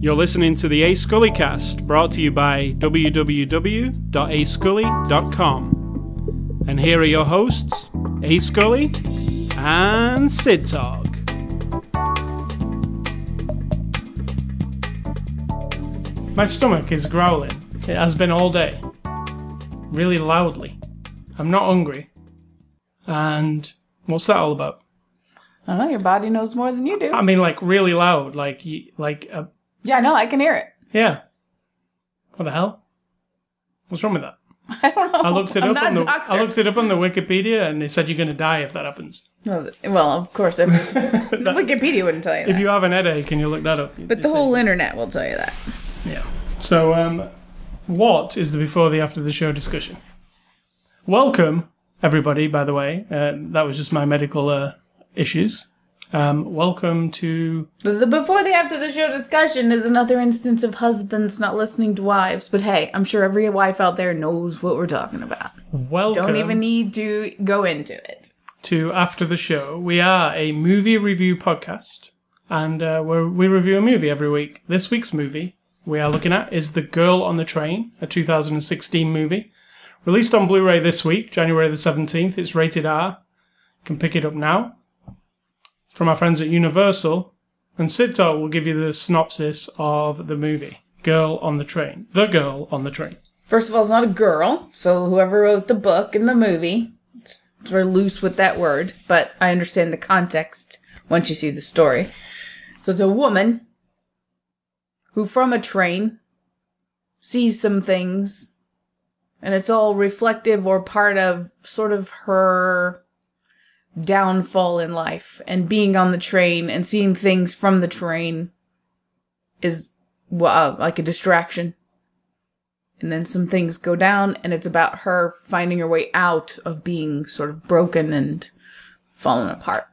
You're listening to the A Scully cast, brought to you by www.ascully.com. And here are your hosts, A Scully and Sid Talk. My stomach is growling. It has been all day. Really loudly. I'm not hungry. And what's that all about? I don't know. Your body knows more than you do. I mean, like really loud, like like uh, yeah, no, I can hear it. yeah. What the hell? What's wrong with that? I don't know. I looked it I'm up on the doctor. I looked it up on the Wikipedia, and they said you're going to die if that happens. No, well, of course, every, Wikipedia wouldn't tell you that. If you have an headache, can you look that up? but the whole internet will tell you that. yeah. So, um, what is the before the after the show discussion? Welcome, everybody. By the way, uh, that was just my medical uh, issues. Um, welcome to The, before the after the show discussion is another instance of husbands not listening to wives. But hey, I'm sure every wife out there knows what we're talking about. welcome. Don't even need to go into it. to After the Show. We are a movie review podcast, and uh, we review a movie every week. This week's movie we are looking at is The Girl on the Train, a 2016 movie. Released on Blu ray this week, January the 17th. It's rated R. You can pick it up now. From our friends at Universal. And Sid Talk will give you the synopsis of the movie Girl on the Train. The Girl on the Train. First of all, it's not a girl, so whoever wrote the book and the movie, it's sort of loose with that word, but I understand the context once you see the story. So it's a woman who, from a train, sees some things, and it's all reflective or part of sort of her downfall in life. And being on the train and seeing things from the train is well, uh, like a distraction and then some things go down and it's about her finding her way out of being sort of broken and falling apart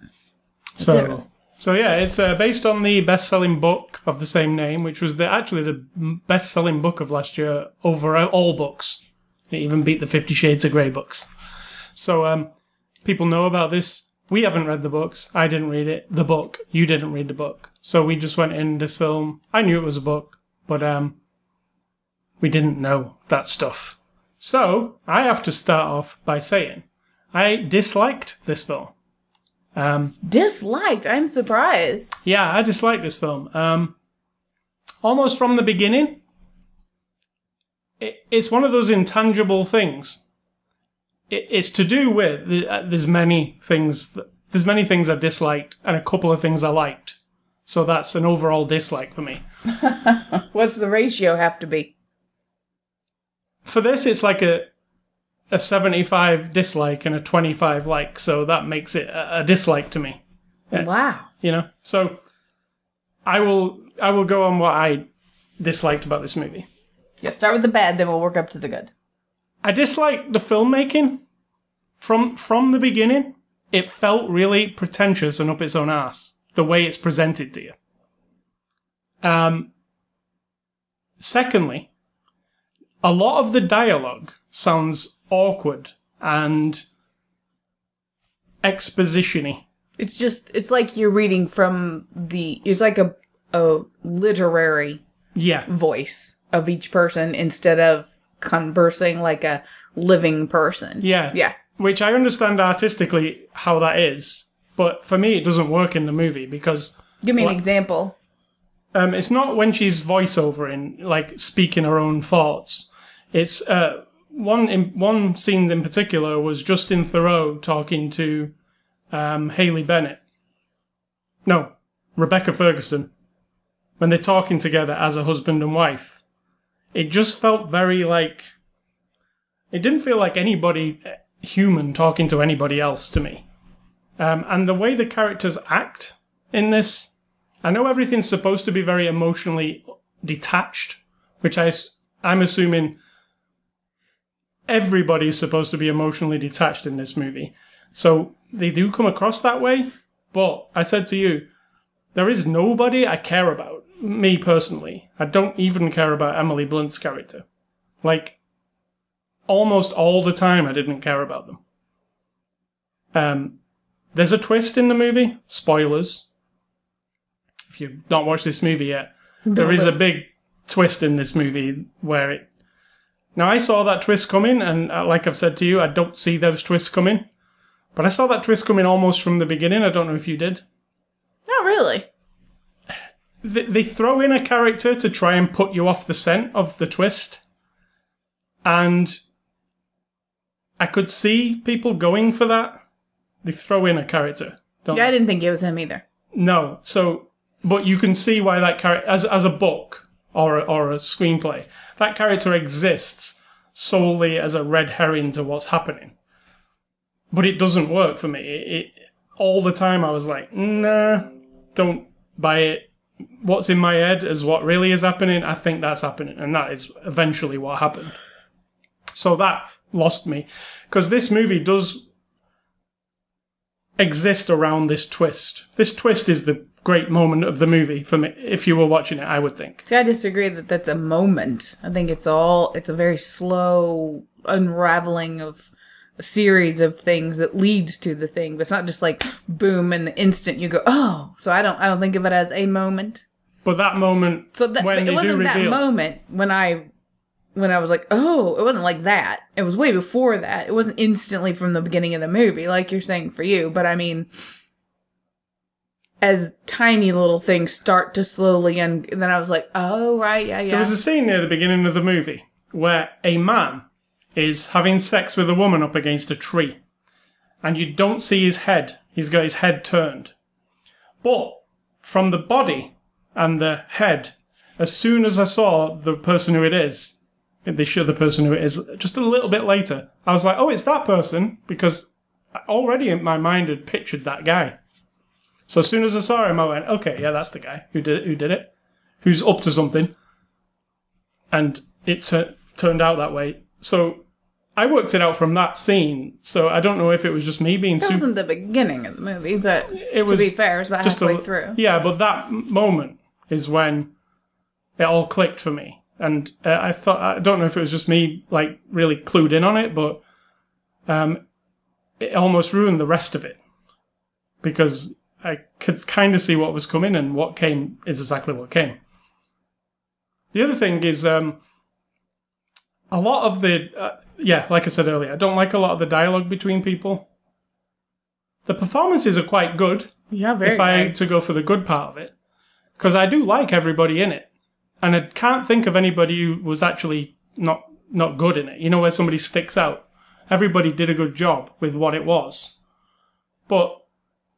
So, it. so yeah, it's uh, based on the best-selling book of the same name, which was the actually the best-selling book of last year over all books. It even beat the Fifty Shades of Grey books. So, um, people know about this. We haven't read the books. I didn't read it. The book. You didn't read the book. So we just went in this film. I knew it was a book, but um, we didn't know that stuff. So I have to start off by saying I disliked this film. Um, disliked i'm surprised yeah, I disliked this film. Um, almost from the beginning, it's one of those intangible things. It's to do with uh, there's many things that, there's many things I disliked and a couple of things I liked. So that's an overall dislike for me. what's the ratio have to be For this, it's like a a 75 dislike and a 25 like, so that makes it a, a dislike to me. wow you know so i will i will go on what i disliked about this movie yeah. Start with the bad then we'll work up to the good. I dislike the filmmaking. From from the beginning it felt really pretentious and up its own ass the way it's presented to you. Um secondly a lot of the dialogue sounds awkward and expositiony. It's just it's like you're reading from the it's like a a literary yeah. voice of each person instead of conversing like a living person Yeah. yeah Which I understand artistically how that is, but for me it doesn't work in the movie because give me an example um, it's not when she's voiceover in like speaking her own thoughts. It's uh, one in, one scene in particular was Justin Theroux talking to um, Haley Bennett. No, Rebecca Ferguson. When they're talking together as a husband and wife, it just felt very like. It didn't feel like anybody human talking to anybody else to me. Um, and the way the characters act in this I know everything's supposed to be very emotionally detached, which I, I, am assuming everybody's supposed to be emotionally detached in this movie. So they do come across that way. But I said to you, there is nobody I care about. Me personally. I don't even care about Emily Blunt's character. Like, almost all the time I didn't care about them. Um, there's a twist in the movie. Spoilers. If you've not watched this movie yet, there is a big twist in this movie where it. Now I saw that twist coming, and uh, like I've said to you, I don't see those twists coming. But I saw that twist coming almost from the beginning. I don't know if you did. Not really. They, they throw in a character to try and put you off the scent of the twist, and I could see people going for that. They throw in a character. Don't Yeah, I didn't think it was him either. No, so but you can see why that character, as as a book or a, or a screenplay, that character exists solely as a red herring to what's happening. But it doesn't work for me. It, it all the time I was like, nah, don't buy it. What's in my head is what really is happening. I think that's happening, and that is eventually what happened. So that lost me because this movie does exist around this twist. This twist is the great moment of the movie for me. If you were watching it, I would think. See, I disagree that that's a moment. I think it's all, it's a very slow unraveling of a series of things that leads to the thing. But it's not just like boom and the instant you go, oh. So I don't, I don't think of it as a moment. But that moment, So that, it wasn't that reveal, moment when I, when I was like, oh, it wasn't like that. It was way before that. It wasn't instantly from the beginning of the movie, like you're saying for you. But I mean, as tiny little things start to slowly, and then I was like, oh, right, yeah, yeah. there was a scene near the beginning of the movie where a man is having sex with a woman up against a tree, and you don't see his head. He's got his head turned, but from the body and the head, as soon as I saw the person who it is, they show the person who it is just a little bit later. I was like, oh, it's that person because already in my mind had pictured that guy. So as soon as I saw him, I went, okay, yeah, that's the guy who did it, who did it, who's up to something, and it tu- turned out that way. So I worked it out from that scene. So I don't know if it was just me being That super. wasn't the beginning of the movie, but It to be fair, it's about halfway a, through. Yeah, but that moment is when it all clicked for me, and uh, I thought I don't know if it was just me like really clued in on it, but um, it almost ruined the rest of it because I could kind of see what was coming, and what came is exactly what came. The other thing is um, a lot of the uh, yeah, like I said earlier, I don't like a lot of the dialogue between people. The performances are quite good Yeah, very if I good. to go for the good part of it, because I do like everybody in it, and I can't think of anybody who was actually not not good in it. You know, where somebody sticks out. Everybody did a good job with what it was, but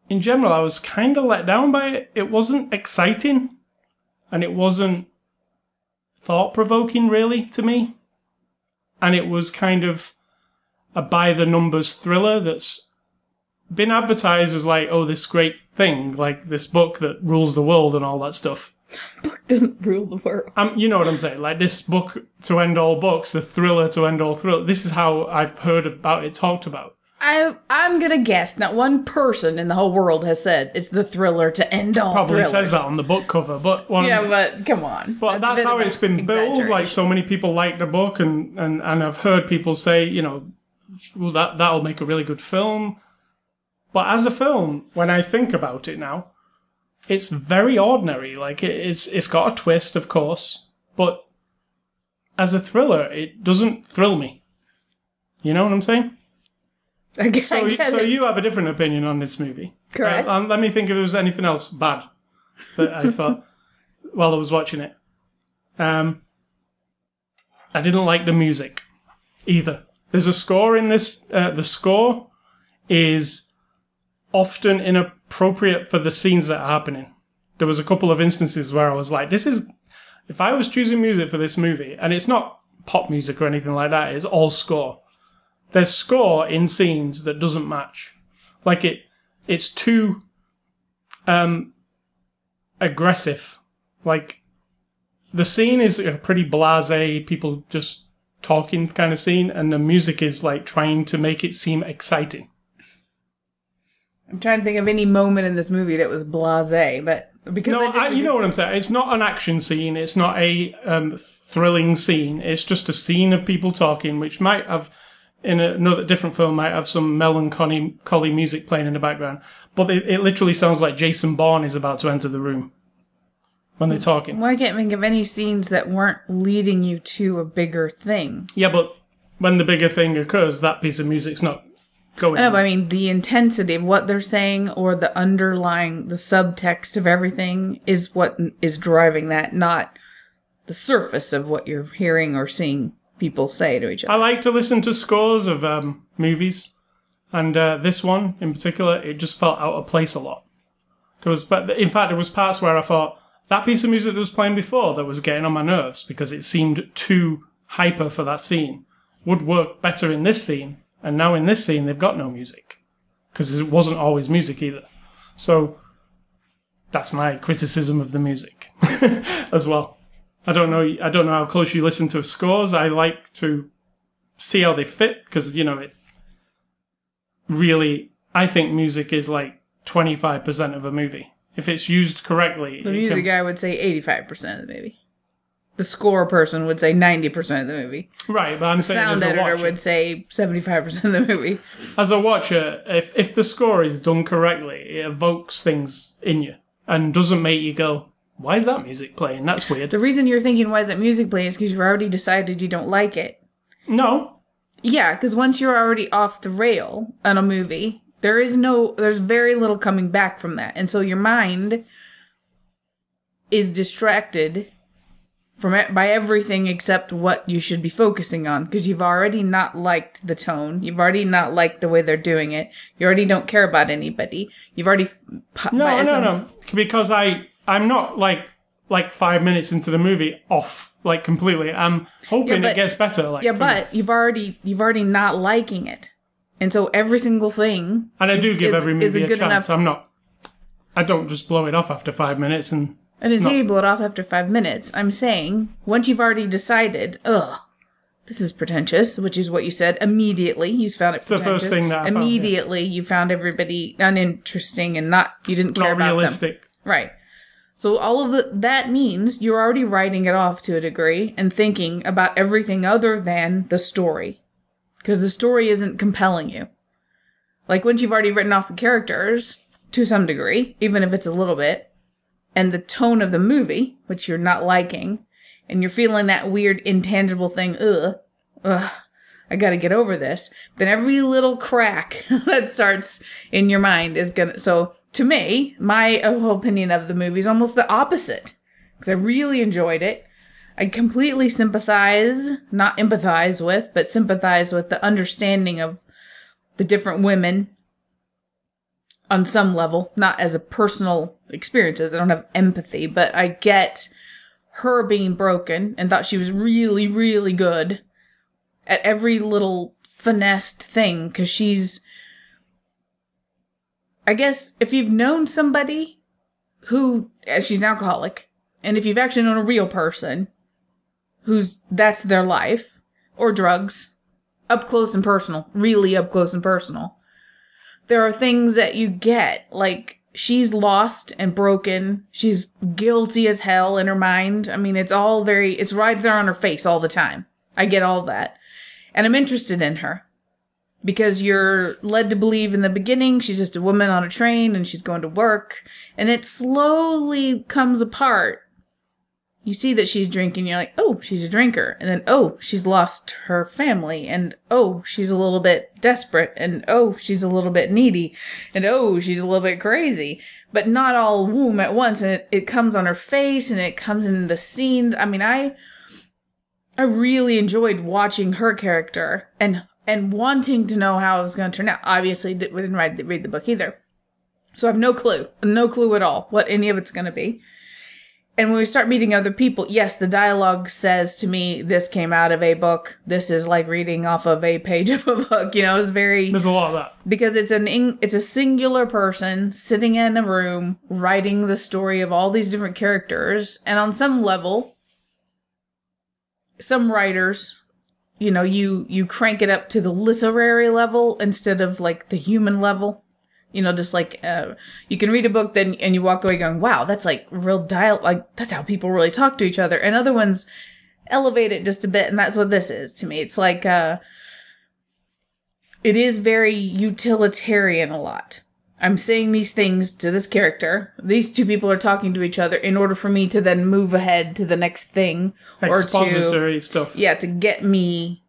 in general, I was kind of let down by it. It wasn't exciting, and it wasn't thought provoking really to me, and it was kind of a by the numbers thriller that's been advertised as like, oh, this great thing, like this book that rules the world and all that stuff. Book doesn't rule the world. Um, you know what I'm saying? Like this book to end all books, the thriller to end all thriller. This is how I've heard about it talked about. I, I'm gonna guess not one person in the whole world has said it's the thriller to end all Probably thrillers. says that on the book cover, but one, Yeah, but come on. but a that's, how it's been built. Like so many people like the book, and and and I've heard people say, you know, well that that'll make a really good film. But as a film, when I think about it now, it's very ordinary. Like it is, it's got a twist, of course, but as a thriller, it doesn't thrill me. You know what I'm saying? So, I so you have a different opinion on this movie, Correct. Uh, um, let me think if there was anything else bad that I thought while I was watching it. Um, I didn't like the music either. There's a score in this. Uh, the score is often inappropriate for the scenes that are happening. There was a couple of instances where I was like, "This is." If I was choosing music for this movie, and it's not pop music or anything like that, it's all score. There's score in scenes that doesn't match. Like it, it's too um, aggressive. Like the scene is a pretty blasé, people just talking kind of scene, and the music is like trying to make it seem exciting. I'm trying to think of any moment in this movie that was blasé, but because No, I I, you know what I'm saying. It's not an action scene. It's not a um, thrilling scene. It's just a scene of people talking, which might have in another different film might have some melancholy colly music playing in the background, but it, it literally sounds like Jason Bourne is about to enter the room when they're talking. Well, I can't think of any scenes that weren't leading you to a bigger thing. Yeah, but when the bigger thing occurs, that piece of music's not going. I know, but I mean, the intensity of what they're saying or the underlying, the subtext of everything is what is driving that, not the surface of what you're hearing or seeing people say to each other. I like to listen to scores of um, movies, and uh, this one in particular, it just felt out of place a lot. There was, but in fact, there was parts where I thought that piece of music that was playing before that was getting on my nerves because it seemed too hyper for that scene would work better in this scene, and now in this scene they've got no music because it wasn't always music either. So that's my criticism of the music as well. I don't know. I don't know how close you listen to scores. I like to see how they fit because you know it. Really, I think music is like twenty five percent of a movie if it's used correctly. The music can- guy would say 85% of the movie. The score person would say 90% of the movie. right? But I'm saying Sound as a editor watcher, would say 75% of the movie. as a watcher, if if the score is done correctly, it evokes things in you and doesn't make you go, "Why is that music playing? That's weird." The reason you're thinking, why is that music playing, is because you've already decided you don't like it. No, Yeah, because once you're already off the rail on a movie, there is no, there's very little coming back from that. And so your mind is distracted from it by everything except what you should be focusing on because you've already not liked the tone. You've already not liked the way they're doing it. You already don't care about anybody. You've already. no, no, no. Because I I'm not like like five minutes into the movie off like completely. I'm hoping but- it gets better. Like Yeah, but you've already you've already not liking it, and so every single thing. and I is- do give is- every is movie a, good chance. enough I'm not. I don't just blow it off after five minutes and I didn't No. say you blow it off after five minutes. I'm saying once you've already decided, ugh, this is pretentious, which is what you said immediately. You found it the pretentious. first thing that I found, yeah. immediately you found everybody uninteresting and not you didn't care not about them. realistic. Right. So all of the, that means you're already writing it off to a degree and thinking about everything other than the story. Because the story isn't compelling you. Like once you've already written off the characters to some degree, even if it's a little bit, and the tone of the movie, which you're not liking, and you're feeling that weird intangible thing, ugh, ugh, I gotta get over this, then every little crack that starts in your mind is gonna. So, to me, my opinion of the movie is almost the opposite. Because I really enjoyed it. I completely sympathize, not empathize with, but sympathize with the understanding of the different women on some level, not as a personal experiences. I don't have empathy, but I get her being broken and thought she was really, really good at every little finessed thing because she's. I guess if you've known somebody who uh, she's an alcoholic, and if you've actually known a real person who's that's their life or drugs, up close and personal, really up close and personal there are things that you get. Like she's lost and broken. She's guilty as hell in her mind. I mean it's all very it's right there on her face all the time. I get all that. And i'm interested in her because you're led to believe in the beginning she's just a woman on a train and she's going to work and it slowly comes apart. You see that she's drinking you're like oh she's a drinker and then oh she's lost her family and oh she's a little bit desperate and oh she's a little bit needy and oh she's a little bit crazy. But not all womb at once and it, it comes on her face and it comes in the scenes. I mean i i really enjoyed watching her character and and wanting to know how it was going to turn out obviously we didn't read the, read the book either so i have no clue no clue at all what any of it's going to be and when we start meeting other people, yes, the dialogue says to me, this came out of a book. This is like reading off of a page of a book. You know, it's very There's a lot of that. because it's an it's a singular person sitting in a room writing the story of all these different characters, and on some level, some writers, you know, you you crank it up to the literary level instead of like the human level. You know, just like uh, you can read a book then and you walk away going, "Wow, that's like real dial like that's how people really talk to each other." And other ones elevate it just a bit, and that's what this is to me. It's like uh it is very utilitarian a lot. I'm saying these things to this character. These two people are talking to each other in order for me to then move ahead to the next thing or to Expository stuff. yeah, to get me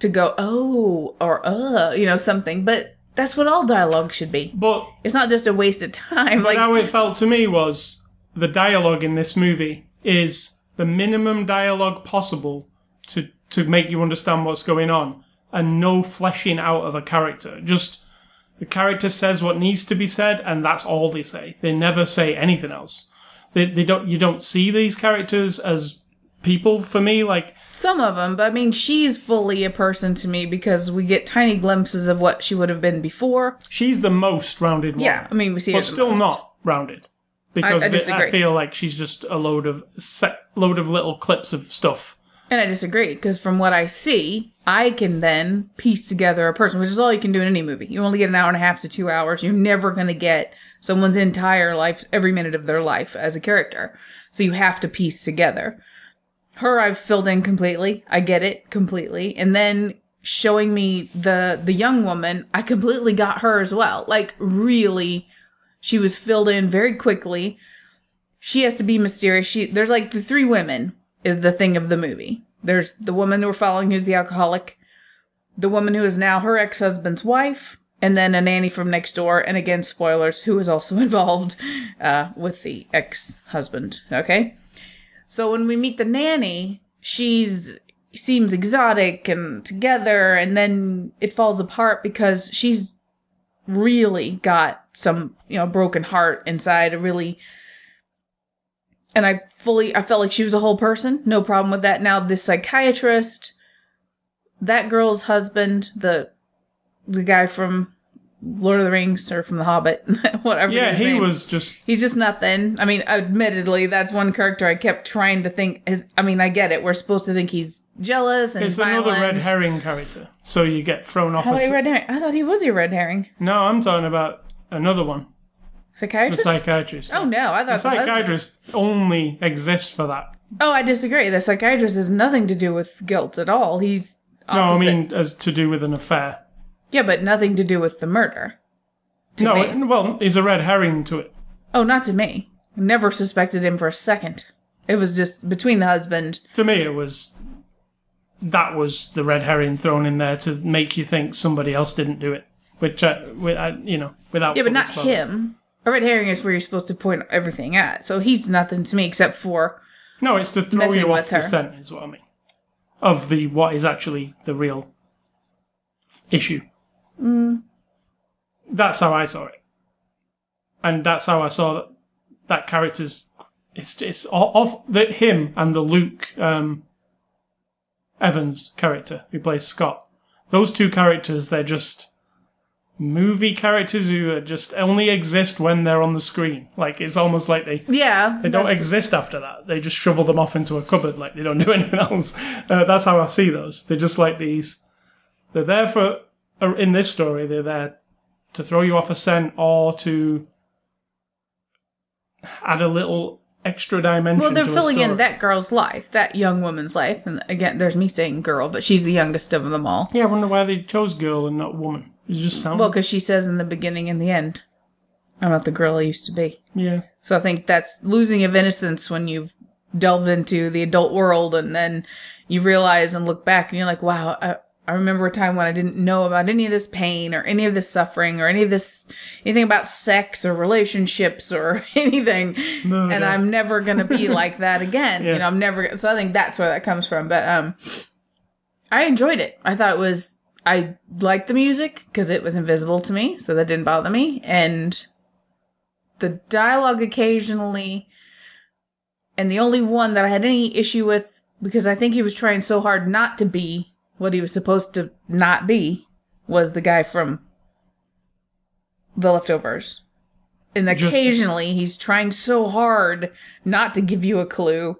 to go, oh, or uh, you know, something. But that's what all dialogue should be. But It's not just a waste of time. Like, how it felt to me was the dialogue in this movie is the minimum dialogue possible to to make you understand what's going on, and no fleshing out of a character. Just the character says what needs to be said, and that's all they say. They never say anything else. They they don't you don't see these characters as people for me. Like some of them, but I mean, she's fully a person to me because we get tiny glimpses of what she would have been before. she's the most rounded one. Yeah, I mean, we see her but the still most. not rounded because I I disagree. feel like she's just a load of set, load of little clips of stuff. And I disagree because from what I see, I can then piece together a person, which is all you can do in any movie. You only get an hour and a half to two hours. You're never going to get someone's entire life, every minute of their life as a character. So you have to piece together. Her, I've filled in completely. I get it completely. And then showing me the the young woman, I completely got her as well. Like really, she was filled in very quickly. She has to be mysterious. She there's like the three women is the thing of the movie. There's the woman we're following who's the alcoholic, the woman who is now her ex husband's wife, and then a nanny from next door. And again, spoilers, who is also involved uh, with the ex husband. Okay. So when we meet the nanny, she's seems exotic and together, and then it falls apart because she's really got some, you know, broken heart inside, a really and I fully I felt like she was a whole person. No problem with that. Now this psychiatrist, that girl's husband, the the guy from Lord of the Rings or from The Hobbit, whatever. Yeah, he name. was just He's just nothing. I mean, admittedly, that's one character I kept trying to think. Is I mean, I get it. We're supposed to think he's jealous and It's violent. another red herring character. So you get thrown off. How A, red herring? I thought he was your red herring no, I'm talking about another one. The psychiatrist. psychiatrist. oh no, I thought the the psychiatrist only exists for that. Oh, I disagree. The psychiatrist has nothing to do with guilt at all. He's No, I mean as to do with an affair. Yeah, but nothing to do with the murder. To no, me. it- well, he's a red herring to it. Oh, not to me. Never suspected him for a second. It was just between the husband. To me, it was that was the red herring thrown in there to make you think somebody else didn't do it, which uh, I, with, uh, I you know, without Yeah, but not spoiling. him. A red herring is where you're supposed to point everything at. So he's nothing to me except for No, it's to throw Messing you with off her. the scent, is what I mean. Of the what is actually the real issue. Mm. That's how I saw it, and that's how I saw that that character's. It's it's o- off the him and the Luke um, Evans character who plays Scott. Those two characters, they're just movie characters who just only exist when they're on the screen. Like it's almost like they yeah. they don't that's- exist after that. They just shovel them off into a cupboard like they don't do anything else. Uh, that's how I see those. They're just like these. They're there for uh, in this story. They're there to throw you off a scent or to add a little extra dimension. Well, they're filling in that girl's life, that young woman's life. And again, there's me saying girl, but she's the youngest of them all. Yeah, I wonder why they chose girl and not woman. Just. Well, because she says in the beginning and the end, I'm not the girl I used to be. yeah, So I think that's losing of innocence when you've delved into the adult world and then you realize and look back and you're like, wow, I, I remember a time when I didn't know about any of this pain or any of this suffering or any of this, anything about sex or relationships or anything. Murder. And I'm never going to be like that again. Yeah. You know, I'm never, so I think that's where that comes from. But, um, I enjoyed it. I thought it was, I liked the music because it was invisible to me. So that didn't bother me. And, the dialogue occasionally and the only one that I had any issue with because I think he was trying so hard not to be what he was supposed to not be was the guy from The Leftovers. And Just- occasionally he's trying so hard not to give you a clue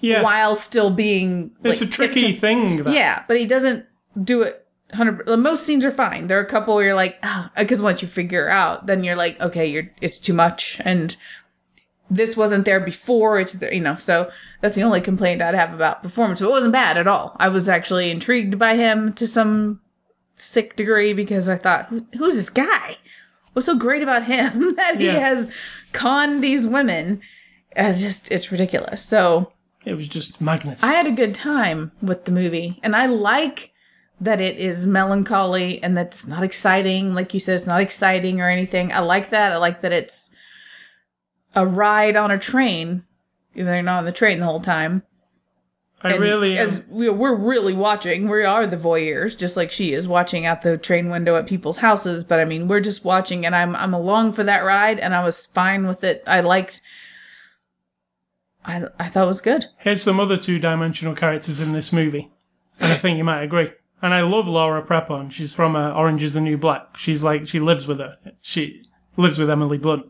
yeah. while still being it's like, a tricky thing. That. yeah, but he doesn't do it. Hundred. Most scenes are fine. There are a couple where you're like, ah, because once you figure out, then you're like, okay, you're it's too much, and this wasn't there before. It's there, you know. So that's the only complaint I'd have about performance. But it wasn't bad at all. I was actually intrigued by him to some sick degree because I thought, Who, who's this guy? What's so great about him that he Yeah. has conned these women? And just it's ridiculous. So It was just magnetism. I had a good time with the movie, and I like that it is melancholy and that it's not exciting. Like you said, it's not exciting or anything. I like that. I like that it's a ride on a train. Even though you're not on the train the whole time. I And really, as we- we're really watching, we are the voyeurs, just like she is watching out the train window at people's houses. But I mean, we're just watching, and I'm I'm along for that ride, and I was fine with it. I liked. I I thought it was good. here's some other two-dimensional characters in this movie, and I think you might agree. And I love Laura Prepon. She's from uh, Orange Is the New Black. She's like she lives with her. She lives with Emily Blunt.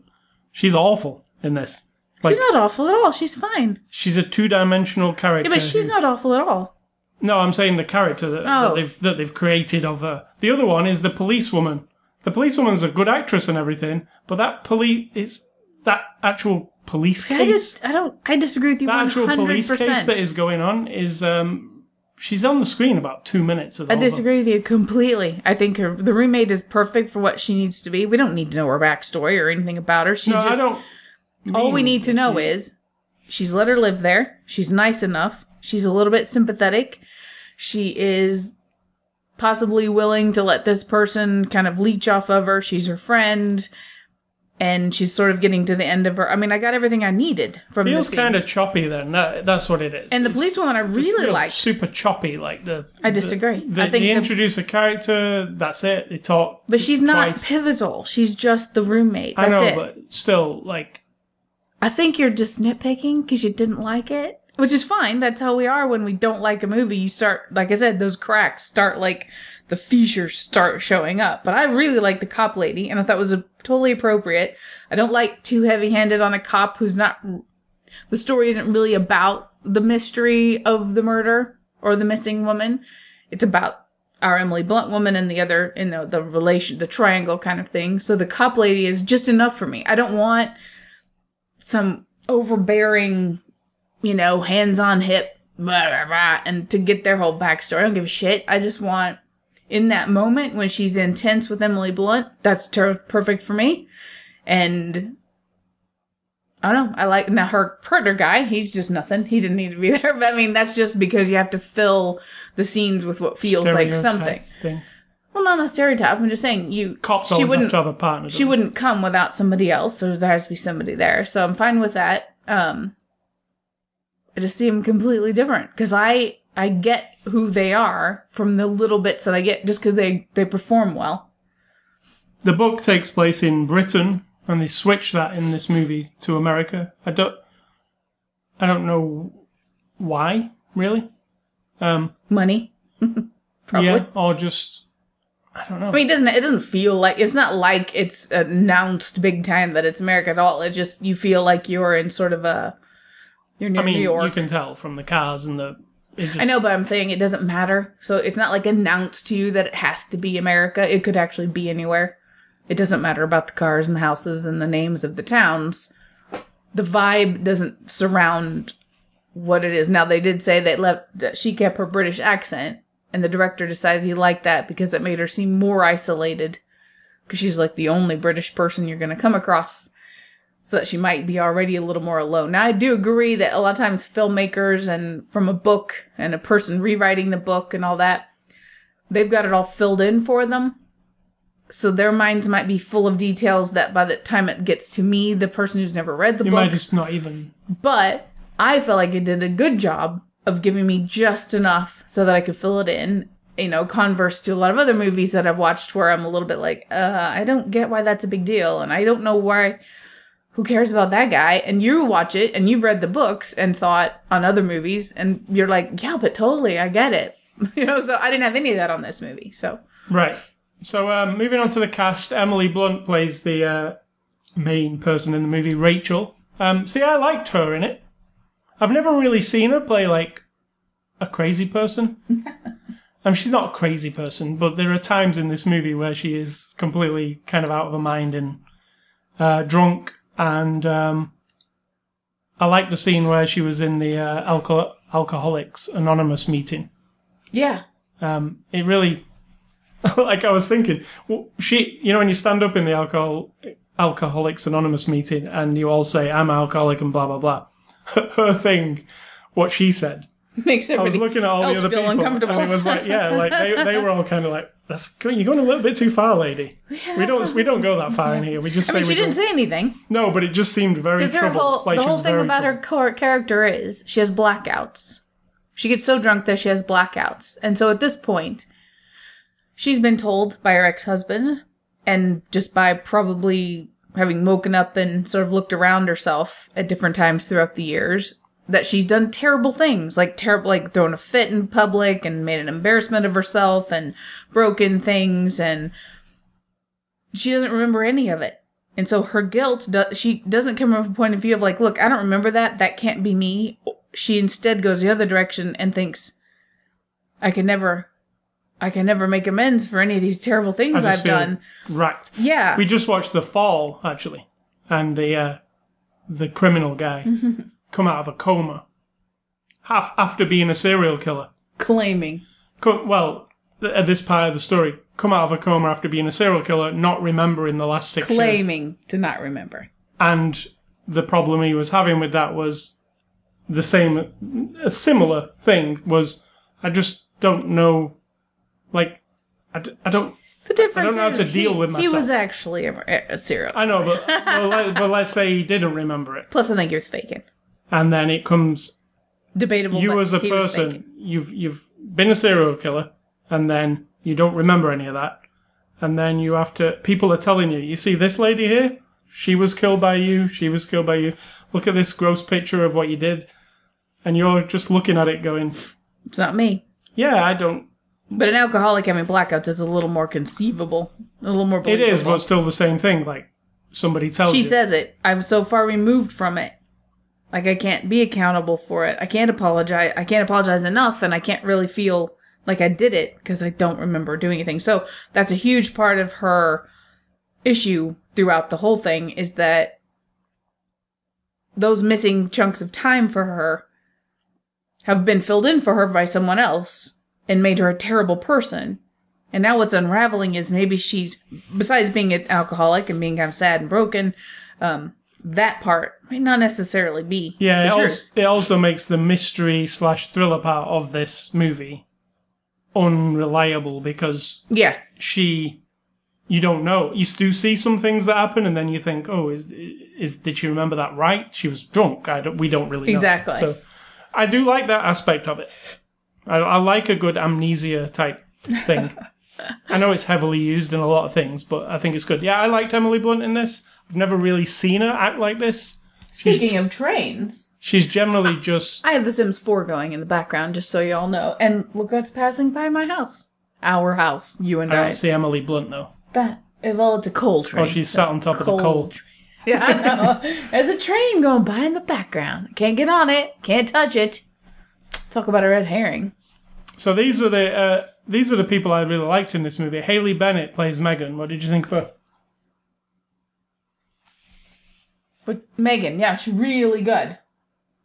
She's awful in this. Like She's not awful at all. She's fine. she's a two-dimensional character. Yeah, but she's who- not awful at all. No, I'm saying the character that, that Oh. they've that they've created of her. The other one is the policewoman. The policewoman's a good actress and everything, but that police it's that actual police I case. just I don't I disagree with you that one actual police case that is going on is um she's on the screen about two minutes of I disagree with you completely. I think her the roommate is perfect for what she needs to be. We don't need to know her backstory or anything about her. She's No, just I don't. all we need to know is she's let her live there. She's nice enough. She's a little bit sympathetic. She is possibly willing to let this person kind of leech off of her. She's her friend. And she's sort of getting to the end of her. I mean, I got everything I needed from Feels the kind of choppy then. That, that's what it is. And the It's- policewoman I really like. super choppy. Like the I disagree. The, I think they the- introduce a character. That's it. They talk. But she's not pivotal. She's just the roommate. I know, it. but still, like I think you're just nitpicking because you didn't like it, which is fine. That's how we are when we don't like a movie. You start, like I said, those cracks start like the fissures start showing up. But I really like the cop lady, and I thought it was a, totally appropriate. I don't like too heavy handed on a cop who's not. The story isn't really about the mystery of the murder or the missing woman. It's about our Emily Blunt woman and the other, you know, the relation, the triangle kind of thing. So the cop lady is just enough for me. I don't want some overbearing, you know, hands on hip, blah, blah, blah, and to get their whole backstory. I don't give a shit. I just want in that moment when she's intense with Emily Blunt, that's ter- perfect for me. And I don't know. I like now her partner guy. He's just nothing. He didn't need to be there. But I mean, that's just because you have to fill the scenes with what feels like something. Thing. Well, not a stereotype. I'm just saying you. Cops she wouldn't. have to have a partner. she wouldn't come without somebody else, so there has to be somebody there. So I'm fine with that. Um, I just see them completely different because I I get who they are from the little bits that I get just because they they perform well. The book takes place in Britain, and they switch that in this movie to America. I don't. I don't know why, really. Um, Money, probably. yeah, or just I don't know. I mean, it doesn't it doesn't feel like it's not like it's announced big time that it's America at all. It just you feel like you're in sort of a you're near I mean, New York. you can tell from the cars and the. Just, I know, but I'm saying it doesn't matter. So it's not like announced to you that it has to be America. It could actually be anywhere. It doesn't matter about the cars and the houses and the names of the towns. The vibe doesn't surround what it is. Now they did say that, left, that she kept her British accent, and the director decided he liked that because it made her seem more isolated. Because she's like the only British person you're going to come across so that she might be already a little more alone. Now, I do agree that a lot of times filmmakers and from a book and a person rewriting the book and all that, they've got it all filled in for them. So their minds might be full of details that by the time it gets to me, the person who's never read the book. you book, might just not even. but I felt like it did a good job of giving me just enough so that I could fill it in. You know, converse to a lot of other movies that I've watched where I'm a little bit like, uh, I don't get why that's a big deal, and I don't know why. Who cares about that guy? And you watch it, and you've read the books and thought on other movies, and you're like, yeah, but totally, I get it. you know, so I didn't have any of that on this movie. So Right. So um, moving on to the cast, Emily Blunt plays the uh, main person in the movie, Rachel. Um, see, I liked her in it. I've never really seen her play like a crazy person. I mean, she's not a crazy person, but there are times in this movie where she is completely kind of out of her mind and uh, drunk. And um, I like the scene where she was in the uh, alco- Alcoholics Anonymous meeting. yeah, Um, it really like I was thinking, well, she, you know, when you stand up in the alcohol Alcoholics Anonymous meeting and you all say I'm alcoholic and blah blah blah, her thing, what she said. Makes I was looking at all the other people, uncomfortable. and it was like, yeah, like they, they were all kind of like, "That's going, you're going a little bit too far, lady. We don't we don't go that far in here. We just I say mean, she we didn't don't." say anything No, but it just seemed very because her whole like the whole thing about her troubled. core character is she has blackouts. She gets so drunk that she has blackouts, and so at this point, she's been told by her ex husband, and just by probably having woken up and sort of looked around herself at different times throughout the years that she's done terrible things like terrible like thrown a fit in public and made an embarrassment of herself and broken things and she doesn't remember any of it. And so her guilt do- she doesn't come from a point of view of like look i don't remember that that can't be me. She instead goes the other direction and thinks i can never i can never make amends for any of these terrible things i've done. Right. yeah. We just watched The Fall actually, and the uh, the criminal guy come out of a coma, half after being a serial killer. claiming Co- well, th- at this part of the story, come out of a coma after being a serial killer, not remembering the last six years. claiming to not remember And the problem he was having with that was the same, a similar thing was I just don't know, like, I, d- I don't, the difference I don't know how to deal he, with myself. he was actually a, a serial I know, but, but, let, but let's say he didn't remember it. plus i think he was faking And then it comes, debatable you as a he was faking. person, you've, you've been a serial killer, and then you don't remember any of that. And then you have to, people are telling you, you see this lady here? She was killed by you, she was killed by you. Look at this gross picture of what you did. And you're just looking at it going, it's not me yeah, I don't, But an alcoholic having blackouts is a little more conceivable, a little more it believable. is, but still the same thing. Like, somebody tells she you. says it. I'm so far removed from it. Like I can't be accountable for it. I can't apologize. I can't apologize enough, and I can't really feel like I did it because I don't remember doing anything. So that's a huge part of her issue throughout the whole thing is that those missing chunks of time for her have been filled in for her by someone else and made her a terrible person. And now what's unraveling is maybe she's, besides being an alcoholic and being kind of sad and broken, um, that part may not necessarily be. Yeah, it also, it also makes the mystery slash thriller part of this movie unreliable because Yeah. she you don't know. You do see some things that happen and then you think oh is is did she remember that right? She was drunk. I don't, we don't really know. Exactly. so i do like that aspect of it. I, I like a good amnesia type thing. I know it's heavily used in a lot of things but i think it's good. Yeah i liked emily blunt in this i've never really seen her act like this Speaking of trains, she's generally just I have The Sims 4 going in the background, just so you all know. And look what's passing by my house. Our house, you and i I. don't see emily blunt though That, well, it's a coal train. oh she's sat on top of the coal train. Yeah, I know. There's a train going by in the background. Can't get on it. Can't touch it. Talk about a red herring. So these are the uh, these are the people I really liked in this movie. Haley Bennett plays Megan. What did you think of her? But Megan, yeah, she's really good.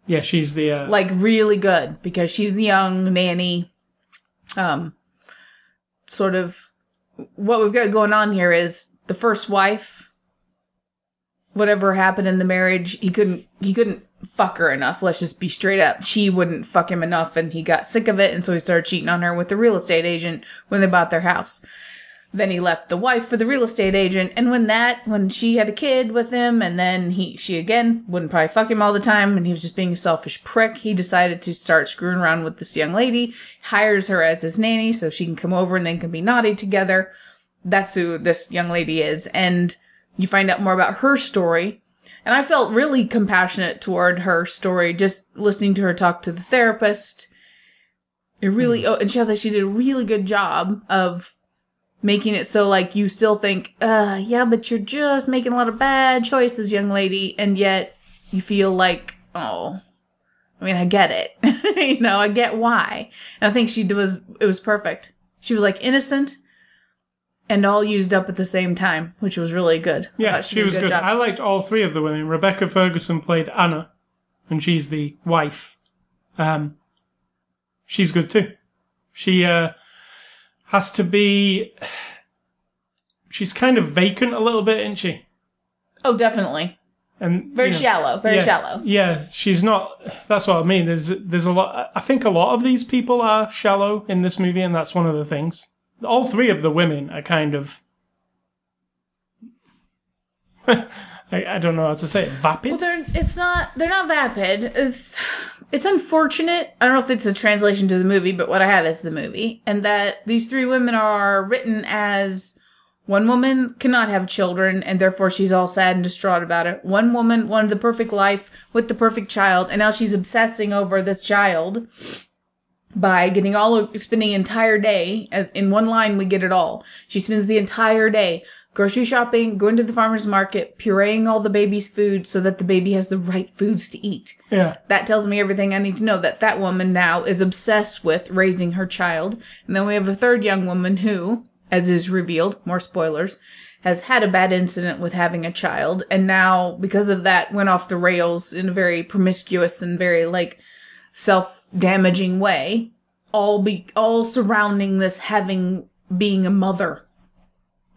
Yeah, she's the uh, Like really good because she's the young nanny. Um, sort of what we've got going on here is the first wife. Whatever happened in the marriage, he couldn't he couldn't fuck her enough. Let's just be straight up. She wouldn't fuck him enough, and he got sick of it, and so he started cheating on her with the real estate agent when they bought their house. Then he left the wife for the real estate agent, and when that, when she had a kid with him, and then he, she again wouldn't probably fuck him all the time, and he was just being a selfish prick. He decided to start screwing around with this young lady, hires her as his nanny so she can come over and they can be naughty together. That's who this young lady is, and you find out more about her story. And I felt really compassionate toward her story, just listening to her talk to the therapist. It really, hmm. oh, and she thought she did a really good job of making it so like you still think, uh, yeah, but you're just making a lot of bad choices, young lady, and yet you feel like, oh, I mean, I get it, you know, I get why. And I think she was, it was perfect. She was like innocent and all used up at the same time, which was really good. Yeah, she a was good. job. I liked all three of the women. Rebecca Ferguson played Anna, and she's the wife. Um, she's good too. She uh, has to be. She's kind of vacant a little bit, isn't she? Oh, definitely. And Very you know, shallow. Very yeah, shallow. Yeah, she's not. That's what I mean. There's there's a lot. I think a lot of these people are shallow in this movie, and that's one of the things. All three of the women are kind of. I, I don't know how to say it. Vapid. Well, they're it's not they're not vapid. It's it's unfortunate. I don't know if it's a translation to the movie, but what I have is the movie, and that these three women are written as one woman cannot have children, and therefore she's all sad and distraught about it. One woman wanted the perfect life with the perfect child, and now she's obsessing over this child by getting all of spending entire day as in one line we get it all. She spends the entire day grocery shopping, going to the farmer's market, pureeing all the baby's food so that the baby has the right foods to eat. yeah. That tells me everything I need to know that that woman now is obsessed with raising her child. And then we have a third young woman who, as is revealed, more spoilers, has had a bad incident with having a child and now because of that went off the rails in a very promiscuous and very like self-damaging way all be all surrounding this having being a mother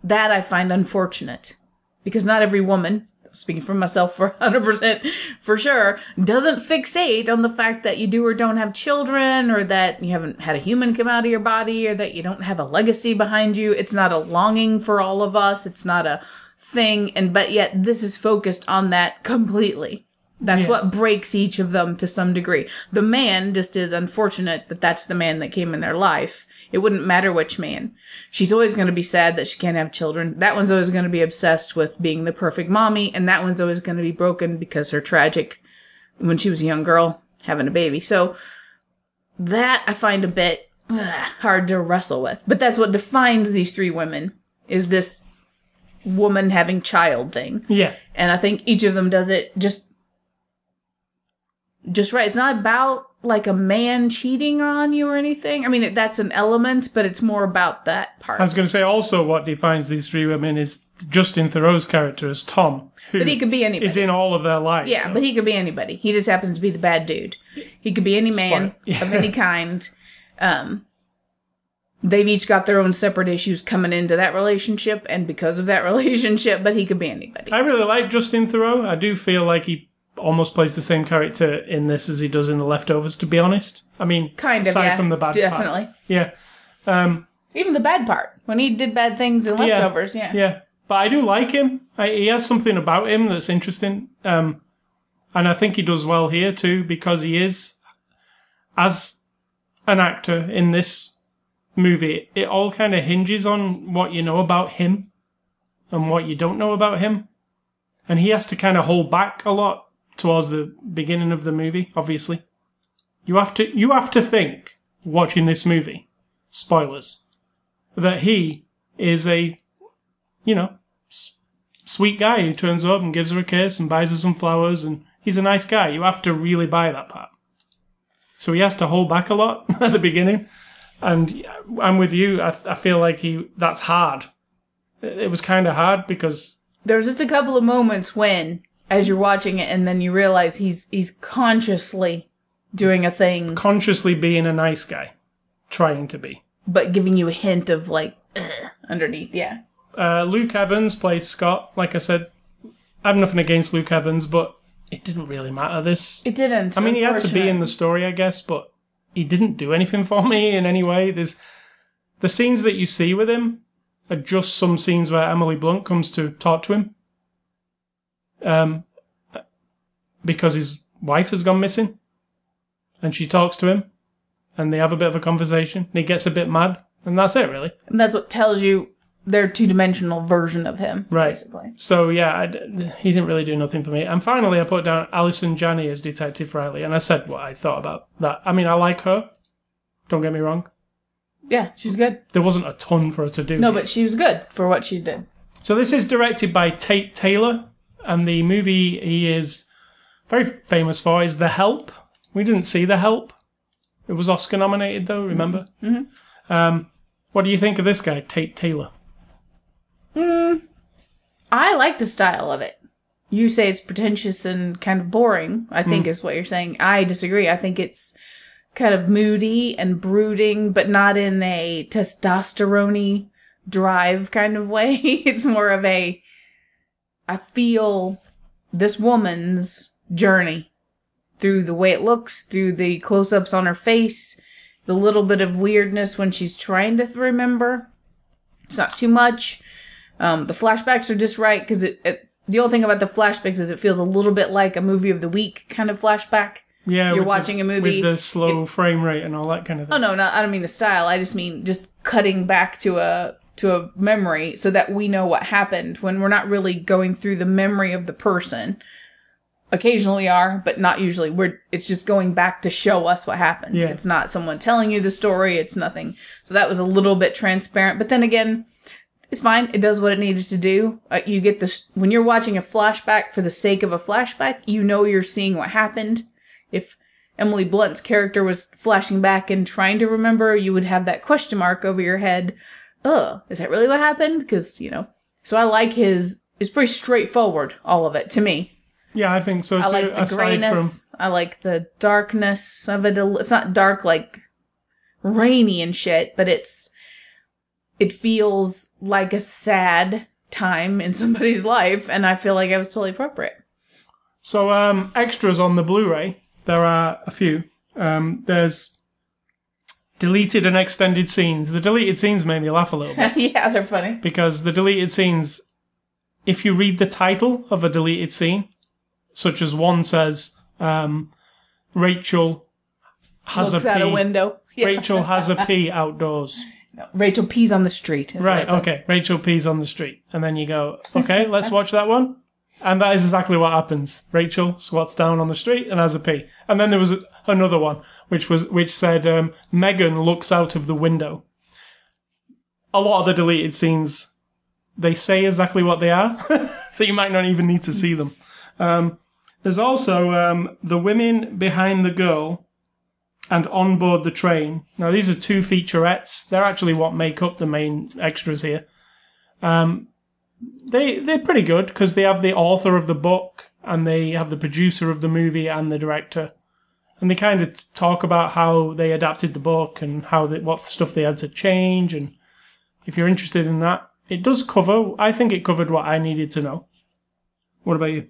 that i find unfortunate because not every woman speaking for myself for 100% for sure doesn't fixate on the fact that you do or don't have children or that you haven't had a human come out of your body or that you don't have a legacy behind you it's not a longing for all of us it's not a thing and but yet this is focused on that completely that's Yeah. what breaks each of them to some degree. The man just is unfortunate that that's the man that came in their life. It wouldn't matter which man. She's always going to be sad that she can't have children. That one's always going to be obsessed with being the perfect mommy, and that one's always going to be broken because her tragic, when she was a young girl, having a baby. So that I find a bit ugh, hard to wrestle with. But that's what defines these three women is this woman having child thing. Yeah. And I think each of them does it just just right. It's not about like a man cheating on you or anything. I mean, that's an element, but it's more about that part. I was going to say also what defines these three women is Justin Theroux's character as Tom, who but he could be anybody. is in all of their lives. yeah, so- but he could be anybody. He just happens to be the bad dude. He could be any man Spoil- of any kind. Um, they've each got their own separate issues coming into that relationship, and because of that relationship, but he could be anybody. I really like Justin Theroux. I do feel like he almost plays the same character in this as he does in The Leftovers. To be honest, I mean, Kind of, aside yeah, from the bad part. definitely. Yeah, um, Even the bad part when he did bad things in Yeah. leftovers. Yeah, yeah. But I do like him. I, he has something about him that's interesting, um, and I think he does well here too because he is, as an actor in this movie, it all kind of hinges on what you know about him and what you don't know about him. And he has to kind of hold back a lot towards the beginning of the movie, obviously. You have to you have to think watching this movie, spoilers, that he is a you know, s- sweet guy who turns up and gives her a kiss and buys her some flowers and he's a nice guy. You have to really buy that part. So he has to hold back a lot at the beginning. And I'm with you. I, I feel like he that's hard. It it was kind of hard because There's just a couple of moments when, as you're watching it, and then you realize he's he's consciously doing a thing, consciously being a nice guy, trying to be. but giving you a hint of like "Ugh," underneath. Yeah, Uh, Luke Evans plays Scott. Like I said, I have nothing against Luke Evans, but it didn't really matter. This it didn't. I mean, he had to be in the story, I guess, but he didn't do anything for me in any way. There's the scenes that you see with him are just some scenes where Emily Blunt comes to talk to him, um, because his wife has gone missing, and she talks to him, and they have a bit of a conversation. And he gets a bit mad, and that's it, really. And that's what tells you their two dimensional version of him, Right. Basically, So yeah, I he didn't really do nothing for me. And finally, I put down Allison Janney as Detective Riley, and I said what I thought about that. I mean, I like her. Don't get me wrong. yeah, she's good. There wasn't a ton for her to do. No, here. but she was good for what she did. so this is directed by Tate Taylor, and the movie he is very famous for is The Help. We didn't see The Help. It was Oscar nominated though. Remember? Mm-hmm. Um, what do you think of this guy, Tate Taylor? I like the style of it. You say it's pretentious and kind of boring, I think is what you're saying. I disagree. I think it's kind of moody and brooding, but not in a testosterone drive kind of way. it's more of a I feel this woman's journey through the way it looks, through the close ups on her face, the little bit of weirdness when she's trying to remember. It's not too much. Um, the flashbacks are just right because it, it. The only thing about the flashbacks is it feels a little bit like a movie of the week kind of flashback. Yeah, You're with the- watching a movie, with the slow frame rate and all that kind of thing. Oh no, not, I don't mean the style. I just mean just cutting back to a to a memory so that we know what happened when we're not really going through the memory of the person. Occasionally are, but not usually. We're it's just going back to show us what happened. Yeah. It's not someone telling you the story, it's nothing. So that was a little bit transparent, but then again, it's fine. It does what it needed to do. Uh, you get this when you're watching a flashback for the sake of a flashback, you know you're seeing what happened. If Emily Blunt's character was flashing back and trying to remember, you would have that question mark over your head. Ugh, is that really what happened? Because, you know. So I like his. It's pretty straightforward, all of it, to me. Yeah, I think so too. I like the grayness. I like the darkness of it. It's not dark like rainy and shit, but it's. It feels like a sad time in somebody's life, and I feel like it was totally appropriate. So, um, extras on the Blu-ray, there are a few. Um, there's deleted and extended scenes. The deleted scenes made me laugh a little bit yeah, they're funny. because the deleted scenes, if you read the title of a deleted scene, such as one says, um, Rachel has Looks a out a pee. window. Yeah. Rachel has a pee outdoors. Rachel pees on the street. is what Right, it said. okay. Rachel pees on the street. And then you go, okay, let's watch that one. And that is exactly what happens. Rachel squats down on the street and has a pee. And then there was a, another one, which was which said um, Megan looks out of the window. A lot of the deleted scenes, they say exactly what they are, so you might not even need to see them. Um, there's also um, the women behind the girl and on board the train. Now these are two featurettes. They're actually what make up the main extras here. Um, they they're pretty good because they have the author of the book and they have the producer of the movie and the director, and they kind of talk about how they adapted the book and how they, what stuff they had to change. And if you're interested in that, it does cover. I think it covered what I needed to know. What about you?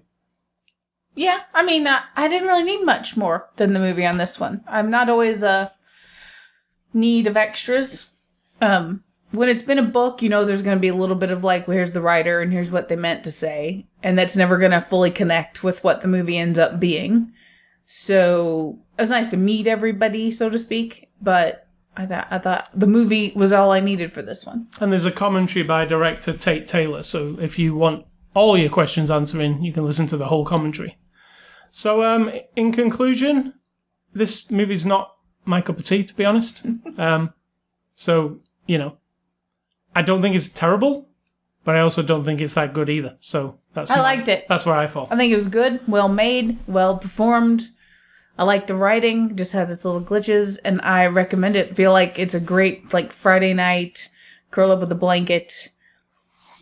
Yeah, I mean, I didn't really need much more than the movie on this one. I'm not always a need of extras. Um, when it's been a book, you know, there's going to be a little bit of like, well, here's the writer and here's what they meant to say, and that's never going to fully connect with what the movie ends up being. So it was nice to meet everybody, so to speak. But I thought I thought the movie was all I needed for this one. And there's a commentary by director Tate Taylor. So if you want all your questions answering, you can listen to the whole commentary. So, um, in conclusion, this movie's not my cup of tea, to be honest. um, so, you know, I don't think it's terrible, but I also don't think it's that good either. So that's I my- liked it. That's where I fall. I think it was good, well made, well performed. I like the writing, just has its little glitches, and I recommend it. Feel like it's a great like Friday night, curl up with a blanket,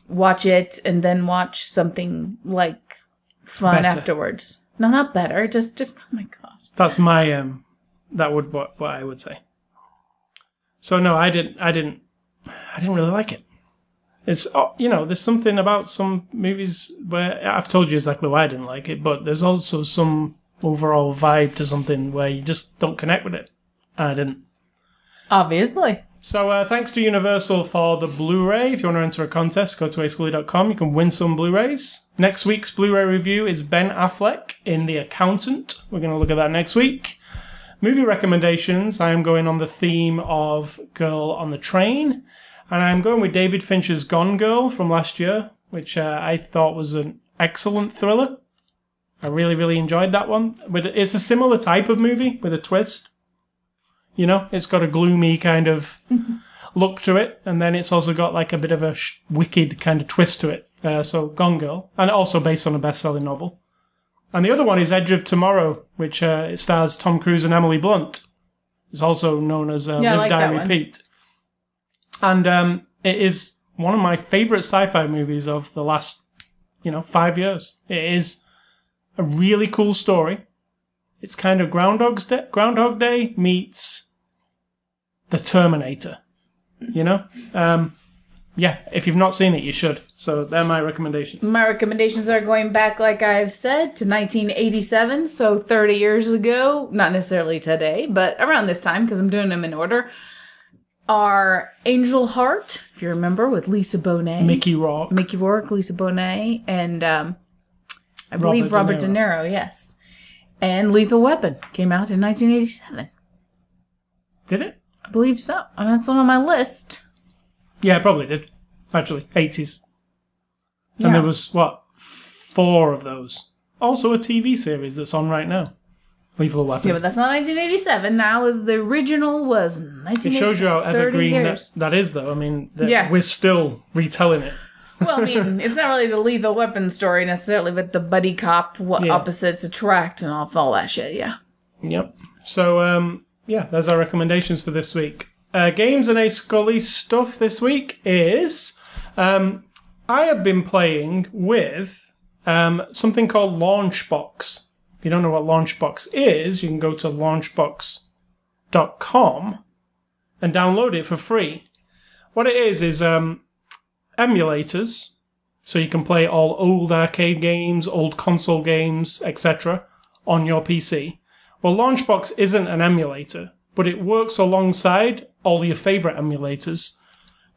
watch it, and then watch something like fun Better. afterwards. No, not better, just diff- oh my god. That's my um. That would what what I would say. So no, I didn't. I didn't. I didn't really like it. It's oh, you know, there's something about some movies where I've told you exactly why I didn't like it, but there's also some overall vibe to something where you just don't connect with it. And I didn't. Obviously. So uh, thanks to Universal for the Blu-ray. If you want to enter a contest, go to ascully.com. You can win some Blu-rays. Next week's Blu-ray review is Ben Affleck in The Accountant. We're going to look at that next week. Movie recommendations. I am going on the theme of Girl on the Train, and I'm going with David Fincher's Gone Girl from last year, which uh, I thought was an excellent thriller. I really, really enjoyed that one. With it's a similar type of movie with a twist. You know, it's got a gloomy kind of look to it, and then it's also got like a bit of a sh- wicked kind of twist to it. Uh, so Gone Girl, and also based on a best-selling novel. And the other one is Edge of Tomorrow, which uh, it stars Tom Cruise and Emily Blunt. It's also known as uh, Yeah, Live, like Die. Repeat. And um, it is one of my favorite sci-fi movies of the last, you know, five years. It is a really cool story. It's kind of Groundhog's Day, Groundhog Day meets the Terminator. You know, um, yeah. If you've not seen it, you should. So they're my recommendations. My recommendations are going back, like I've said, to 1987, so 30 years ago. Not necessarily today, but around this time, because I'm doing them in order. Are Angel Heart, if you remember, with Lisa Bonet. Mickey Rourke. Mickey Rourke, Lisa Bonet, and um, I believe Robert De De Niro. yes. And Lethal Weapon came out in 1987. Did it? I believe so. And that's one on my list. Yeah, it probably did. Actually, 80s. And Yeah. there was, what, four of those. Also a TV series that's on right now. Lethal Weapon. Yeah, but that's not 1987. Now, as the original was 1987. it shows you how evergreen that, that is, though. I mean, Yeah. we're still retelling it. Well, I mean, it's not really the lethal weapon story necessarily, but the buddy cop, what Yeah. opposites attract, and all, all that shit. Yeah. Yep. So, um, yeah, there's our recommendations for this week. Uh, games and A Scully stuff this week is um, I have been playing with um, something called Launchbox. If you don't know what Launchbox is, you can go to launchbox.com and download it for free. What it is is um, emulators, so you can play all old arcade games, old console games, etc., on your PC. Well, Launchbox isn't an emulator, but it works alongside all your favorite emulators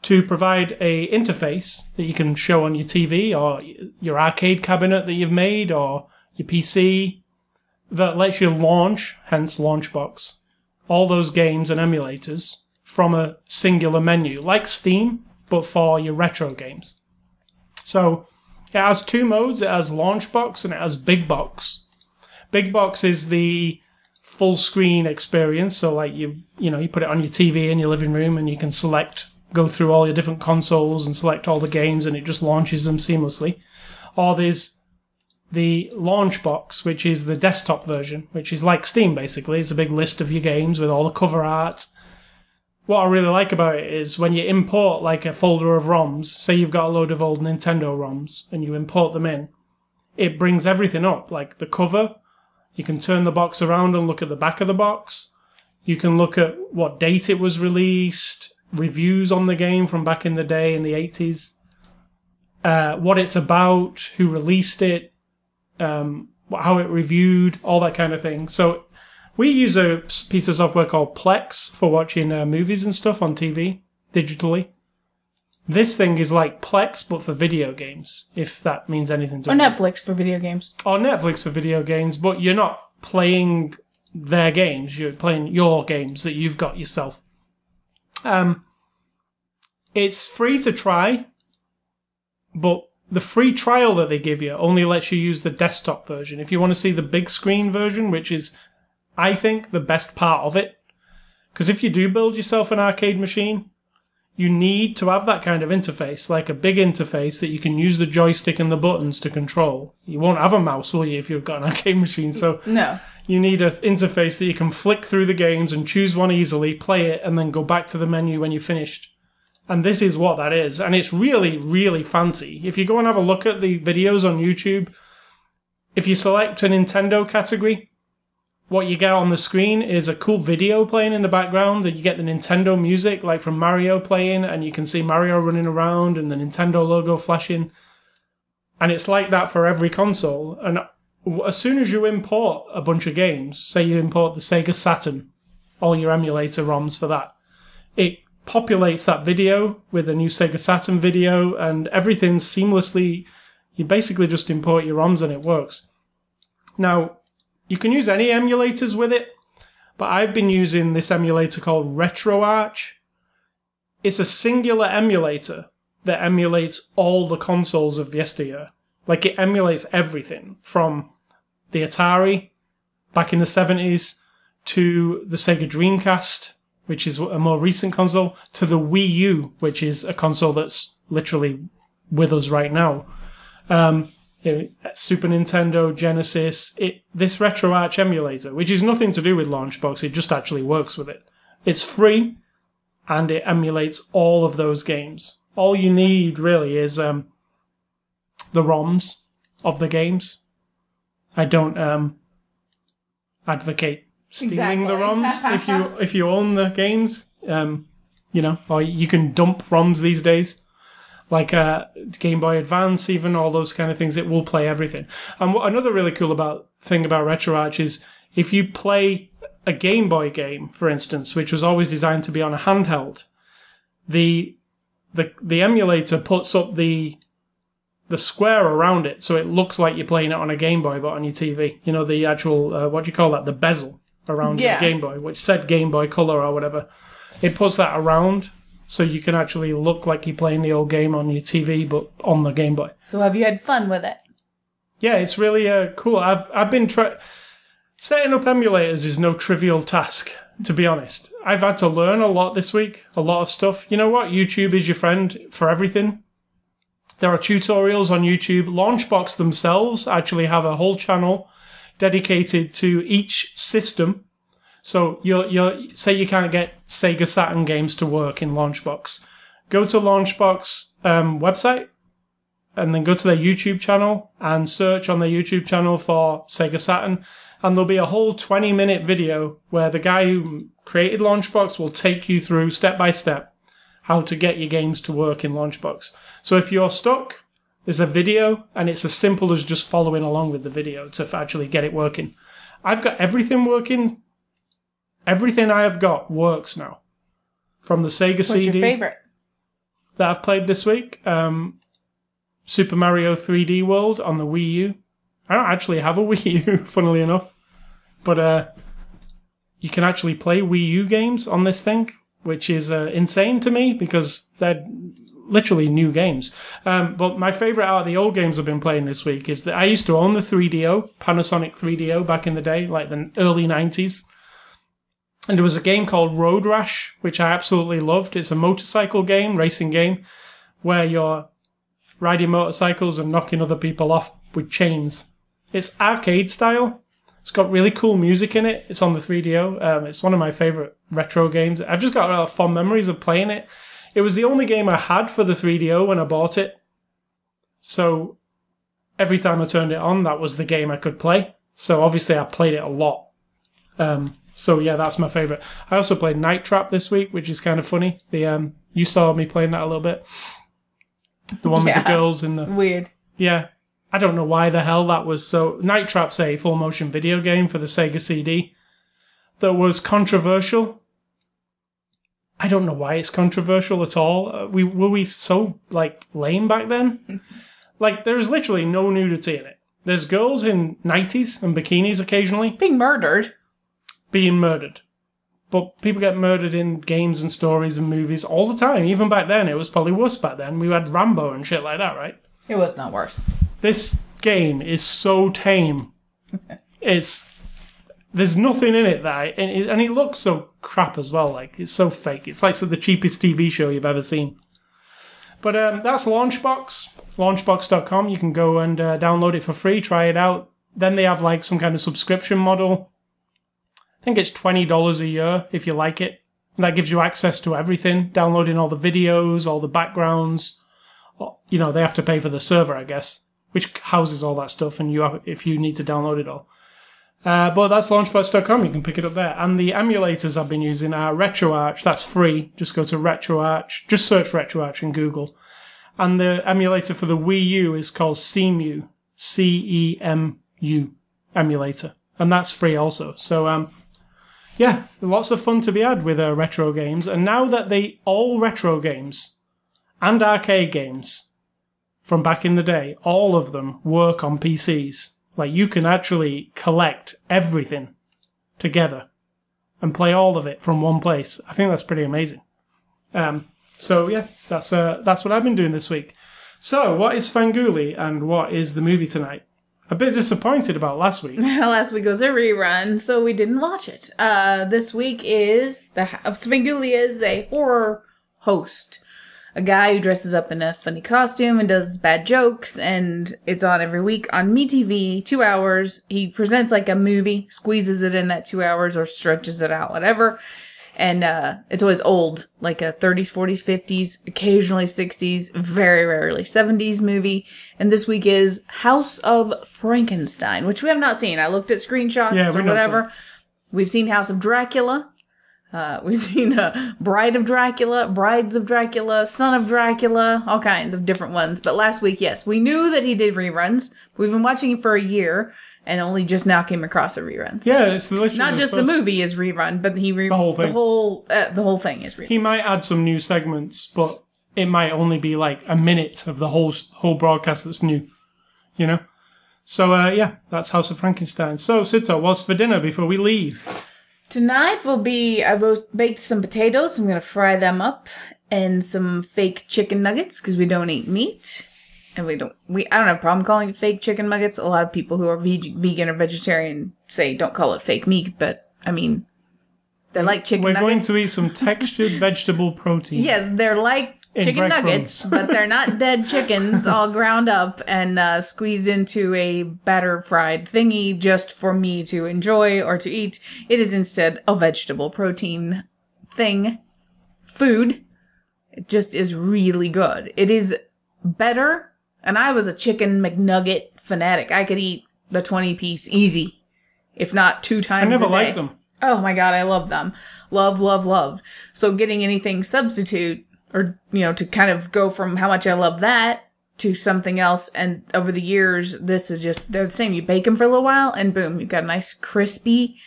to provide a interface that you can show on your TV or your arcade cabinet that you've made or your PC that lets you launch, hence Launchbox, all those games and emulators from a singular menu, like Steam, but for your retro games. So it has two modes. It has Launchbox and it has Big Box. Big Box is the full screen experience. So like you you know you put it on your TV in your living room and you can select go through all your different consoles and select all the games and it just launches them seamlessly. Or there's the launch box, which is the desktop version, which is like Steam basically. It's a big list of your games with all the cover art. What I really like about it is when you import like a folder of ROMs, say you've got a load of old Nintendo ROMs and you import them in, it brings everything up, like the cover. You can turn the box around and look at the back of the box. You can look at what date it was released, reviews on the game from back in the day in the 80s, uh, what it's about, who released it, um, how it reviewed, all that kind of thing. So we use a piece of software called Plex for watching uh, movies and stuff on TV digitally. This thing is like Plex, but for video games, if that means anything to you. Or. Netflix for video games. Or Netflix for video games, but you're not playing their games, you're playing your games that you've got yourself. Um, it's free to try, but the free trial that they give you only lets you use the desktop version. If you want to see the big screen version, which is, I think, the best part of it, because if you do build yourself an arcade machine, you need to have that kind of interface, like a big interface that you can use the joystick and the buttons to control. You won't have a mouse, will you, if you've got an arcade machine? So No. you need an interface that you can flick through the games and choose one easily, play it, and then go back to the menu when you're finished. And this is what that is. And it's really, really fancy. If you go and have a look at the videos on YouTube, if you select a Nintendo category, what you get on the screen is a cool video playing in the background, that you get the Nintendo music, like from Mario playing, and you can see Mario running around and the Nintendo logo flashing. And it's like that for every console. And as soon as you import a bunch of games, say you import the Sega Saturn, all your emulator ROMs for that, it populates that video with a new Sega Saturn video, and everything's seamlessly. You basically just import your ROMs and it works. Now, you can use any emulators with it, but I've been using this emulator called RetroArch. It's a singular emulator that emulates all the consoles of yesteryear. Like it emulates everything from the Atari back in the 70s to the Sega Dreamcast, which is a more recent console, to the Wii U, which is a console that's literally with us right now. Um, you know, Super Nintendo, Genesis, it, this RetroArch emulator, which is nothing to do with Launchbox, it just actually works with it. It's free and it emulates all of those games. All you need really is um, the ROMs of the games. I don't um, advocate stealing Exactly. the ROMs if you if you own the games. Um, you know, or you can dump ROMs these days, like uh, Game Boy Advance, even all those kind of things. It will play everything. And what another really cool about thing about RetroArch is if you play a Game Boy game, for instance, which was always designed to be on a handheld, the the the emulator puts up the the square around it so it looks like you're playing it on a Game Boy but on your TV. You know the actual uh, what do you call that? The bezel around Yeah. your Game Boy, which said Game Boy Color or whatever. It puts that around so you can actually look like you're playing the old game on your TV but on the Game Boy. So have you had fun with it? Yeah, it's really uh, cool. I've I've been try- setting up emulators is no trivial task. To be honest, I've had to learn a lot this week. A lot of stuff. You know what? YouTube is your friend for everything. There are tutorials on YouTube. Launchbox themselves actually have a whole channel dedicated to each system. So you're you're say you can't get Sega Saturn games to work in Launchbox. Go to Launchbox um, website and then go to their YouTube channel and search on their YouTube channel for Sega Saturn. And there'll be a whole 20 minute video where the guy who created Launchbox will take you through step by step how to get your games to work in Launchbox. So if you're stuck, there's a video and it's as simple as just following along with the video to actually get it working. I've got everything working. Everything I have got works now. From the Sega What's CD your favorite? that I've played this week. Um, Super Mario 3D World on the Wii U. I don't actually have a Wii U, funnily enough, but uh, you can actually play Wii U games on this thing, which is uh, insane to me because they're literally new games. Um, but my favorite out of the old games I've been playing this week is that I used to own the 3DO, Panasonic 3DO, back in the day, like the early 90s. And there was a game called Road Rash, which I absolutely loved. It's a motorcycle game, racing game, where you're riding motorcycles and knocking other people off with chains. It's arcade style. It's got really cool music in it. It's on the 3DO. Um, it's one of my favorite retro games. I've just got a lot of fond memories of playing it. It was the only game I had for the 3DO when I bought it. So every time I turned it on, that was the game I could play. So obviously I played it a lot. Um, so yeah, that's my favorite. I also played Night Trap this week, which is kind of funny. The um, you saw me playing that a little bit. The one with Yeah. the girls in the Weird. yeah. I don't know why the hell that was so. Night Trap's a full motion video game for the Sega CD that was controversial. I don't know why it's controversial at all. Uh, we were we so like lame back then. like there is literally no nudity in it. There's girls in nighties and bikinis occasionally Being murdered. Being murdered. But people get murdered in games and stories and movies all the time. Even back then, it was probably worse back then. We had Rambo and shit like that, right? It was not worse. This game is so tame. it's there's nothing in it that I, and, it, and it looks so crap as well. Like it's so fake. It's like so the cheapest TV show you've ever seen. But um, that's Launchbox. Launchbox.com. You can go and uh, download it for free. Try it out. Then they have like some kind of subscription model. I think it's twenty dollars a year if you like it. That gives you access to everything, downloading all the videos, all the backgrounds. You know, they have to pay for the server, I guess, which houses all that stuff, and you have if you need to download it all. Uh, but that's launchbox.com. You can pick it up there. And the emulators I've been using are RetroArch. That's free. Just go to RetroArch. Just search RetroArch in Google. And the emulator for the Wii U is called CEMU. C-E-M-U emulator. And that's free also. So, um, yeah, lots of fun to be had with uh, retro games. And now that they all retro games and arcade games from back in the day, all of them work on PCs. Like you can actually collect everything together and play all of it from one place. I think that's pretty amazing. Um, so yeah, that's uh, that's what I've been doing this week. So what is Svengoolie and what is the movie tonight? A bit disappointed about last week. Last week was a rerun, so we didn't watch it. Uh, this week is the of Svengoolie is a horror host, a guy who dresses up in a funny costume and does bad jokes, and it's on every week on MeTV. Two hours. He presents like a movie, squeezes it in that two hours or stretches it out, whatever. And uh, it's always old, like a 30s, 40s, 50s, occasionally 60s, very rarely 70s movie. And this week is House of Frankenstein, which we have not seen. I looked at screenshots Yeah, or whatever. We've seen House of Dracula. Uh, we've seen uh, Bride of Dracula, Brides of Dracula, Son of Dracula, all kinds of different ones. But last week, yes, we knew that he did reruns. We've been watching it for a year and only just now came across the reruns. Yeah, it's literally Not just the movie is rerun, but he re- The whole thing. The whole, uh, the whole thing is rerun. He might add some new segments, but it might only be like a minute of the whole whole broadcast that's new. You know. So uh, yeah, that's House of Frankenstein. So Sito, what's for dinner before we leave? Tonight will be I roast baked some potatoes. I'm gonna fry them up and some fake chicken nuggets because we don't eat meat. And we don't we I don't have a problem calling it fake chicken nuggets. A lot of people who are veg- vegan or vegetarian say don't call it fake meat, but I mean they're like chicken We're nuggets. going to eat some textured vegetable protein. Yes, they're like In chicken nuggets, but they're not dead chickens all ground up and uh, squeezed into a batter fried thingy just for me to enjoy or to eat. It is instead a vegetable protein thing, food. It just is really good. It is better, and I was a chicken McNugget fanatic. I could eat the 20 piece easy, if not two times I never liked them. Oh my god, I love them. Love, love, love. So getting anything substitute or you know, to kind of go from how much I love that to something else and over the years this is just they're the same. You bake them for a little while and boom, you've got a nice crispy,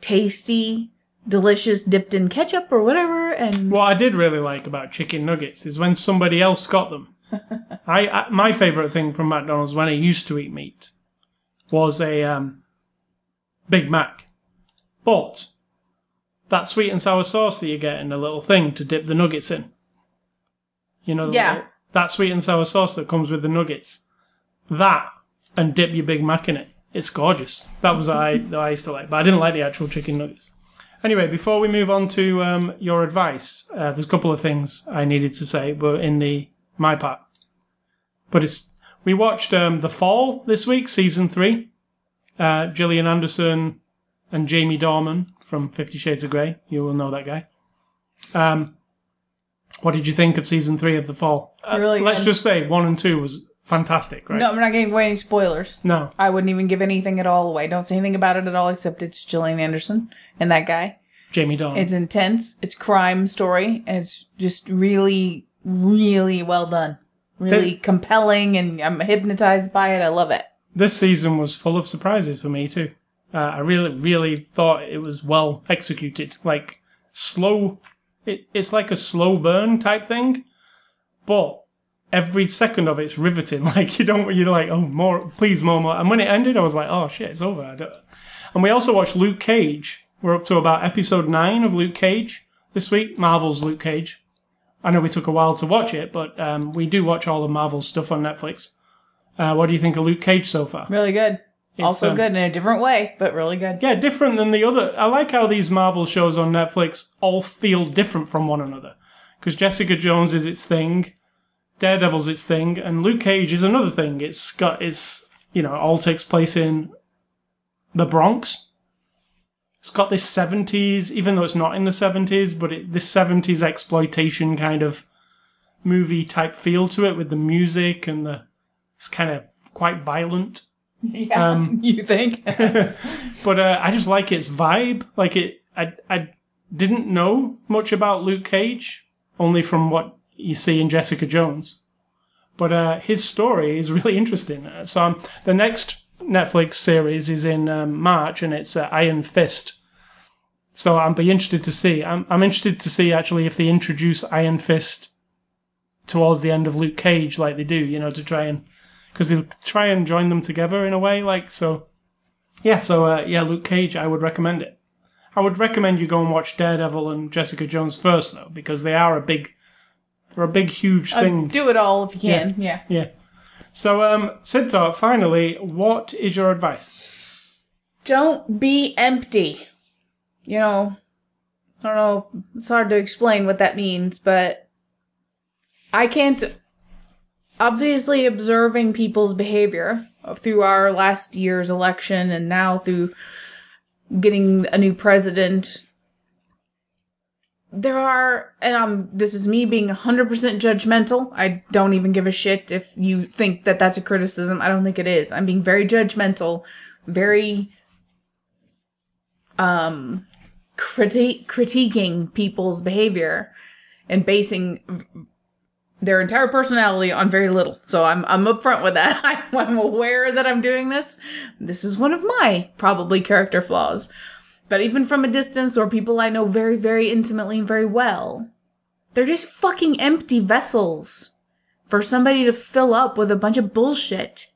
tasty, delicious dipped in ketchup or whatever and What I did really like about chicken nuggets is when somebody else got them. I, I my favorite thing from McDonald's when I used to eat meat was a um, Big Mac, but that sweet and sour sauce that you get in a little thing to dip the nuggets in. You know, Yeah. little- that sweet and sour sauce that comes with the nuggets. That and dip your Big Mac in it. It's gorgeous. That was I that I used to like, but I didn't like the actual chicken nuggets. Anyway, before we move on to um, your advice, uh, there's a couple of things I needed to say, but in the my part. But it's we watched um, The Fall this week, season three. Uh, Gillian Anderson and Jamie Dornan from Fifty Shades of Grey. You will know that guy. Um, what did you think of season three of The Fall? Uh, Really let's good. just say one and two was fantastic, right? No, I'm not giving away any spoilers. No. I wouldn't even give anything at all away. Don't say anything about it at all except it's Gillian Anderson and that guy. Jamie Dornan. It's intense. It's crime story. It's just really, really well done. Really compelling, and I'm hypnotized by it. I love it. this season was full of surprises for me too. Uh, I really, really thought it was well executed. Like slow, it, it's like a slow burn type thing, but every second of it's riveting. Like you don't, you're like, oh, more, please, more, more. And when it ended, I was like, oh shit, it's over. I don't... And we also watched Luke Cage. We're up to about episode nine of Luke Cage this week. Marvel's Luke Cage. I know we took a while to watch it, but um, we do watch all the Marvel stuff on Netflix. Uh, what do you think of Luke Cage so far? Really good. also um, good in a different way, but really good. Yeah, different than the other. I like how these Marvel shows on Netflix all feel different from one another. Because Jessica Jones is its thing, Daredevil's its thing, and Luke Cage is another thing. It's got it's you know all takes place in the Bronx. It's got this seventies, even though it's not in the seventies, but it, this seventies exploitation kind of movie type feel to it with the music and the it's kind of quite violent. Yeah, Um, you think? but uh, I just like its vibe. Like it, I, I didn't know much about Luke Cage, only from what you see in Jessica Jones. But uh, his story is really interesting. Uh, So um, the next Netflix series is in um, March, and it's uh, Iron Fist. So I'll be interested to see. I'm, I'm interested to see actually if they introduce Iron Fist towards the end of Luke Cage, like they do, you know, to try and because they'll try and join them together in a way, like so. Yeah, so uh, yeah, Luke Cage, I would recommend it. I would recommend you go and watch Daredevil and Jessica Jones first, though, because they are a big, they're a big, huge thing. Do it all if you can. Yeah. yeah. So, um, Sidtar, finally, what is your advice? Don't be empty. You know, I don't know. It's hard to explain what that means, but I can't. Obviously, observing people's behavior through our last year's election and now through getting a new president, there are, and um, this is me being 100% judgmental. I don't even give a shit if you think that that's a criticism. I don't think it is. I'm being very judgmental, very, um, criti- critiquing people's behavior and basing their entire personality on very little. So I'm, I'm upfront with that. I'm, I'm aware that I'm doing this. This is one of my probably character flaws. But even from a distance or people I know very, very intimately and very well, they're just fucking empty vessels for somebody to fill up with a bunch of bullshit.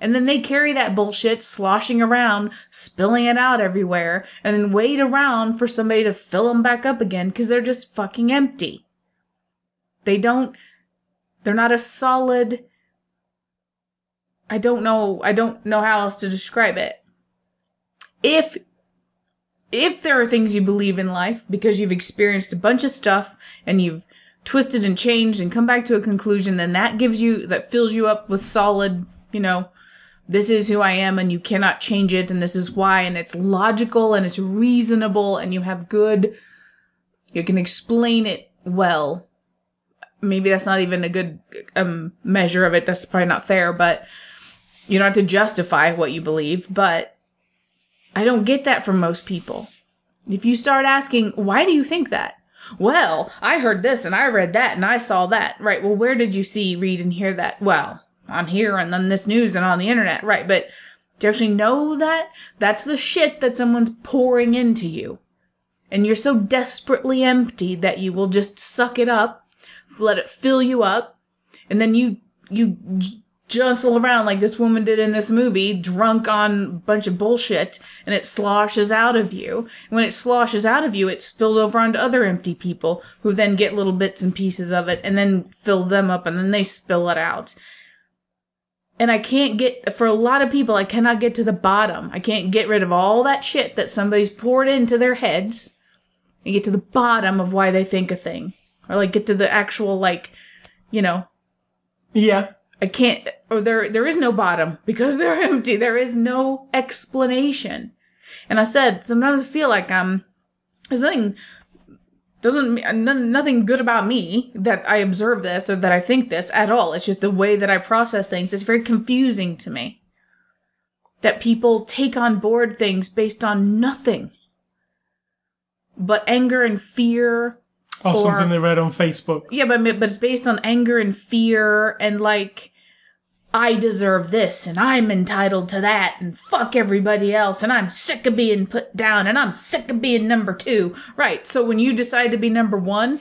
And then they carry that bullshit sloshing around, spilling it out everywhere, and then wait around for somebody to fill them back up again because they're just fucking empty. They don't, they're not a solid, I don't know, I don't know how else to describe it. If if there are things you believe in life because you've experienced a bunch of stuff and you've twisted and changed and come back to a conclusion, then that gives you, that fills you up with solid, you know, this is who I am and you cannot change it and this is why and it's logical and it's reasonable and you have good, you can explain it well. Maybe that's not even a good um, measure of it. That's probably not fair, but you don't have to justify what you believe, but I don't get that from most people. If you start asking, why do you think that? Well, I heard this and I read that and I saw that. Right. Well, where did you see, read, and hear that? Well, on here and on this news and on the internet. Right. But do you actually know that? That's the shit that someone's pouring into you. And you're so desperately empty that you will just suck it up, let it fill you up, and then you, you jostle around like this woman did in this movie, drunk on a bunch of bullshit, and it sloshes out of you. And when it sloshes out of you, it spills over onto other empty people who then get little bits and pieces of it and then fill them up and then they spill it out. And I can't get, for a lot of people, I cannot get to the bottom. I can't get rid of all that shit that somebody's poured into their heads and get to the bottom of why they think a thing. Or like get to the actual, like, you know, Yeah. I can't, or there, there is no bottom because they're empty. There is no explanation. And I said, sometimes I feel like I'm, there's nothing, doesn't, nothing good about me that I observe this or that I think this at all. It's just the way that I process things. It's very confusing to me that people take on board things based on nothing but anger and fear Or, Or- something they read on Facebook. yeah, but but it's based on anger and fear and like I deserve this and I'm entitled to that and fuck everybody else and I'm sick of being put down and I'm sick of being number 2. Right. So when you decide to be number 1,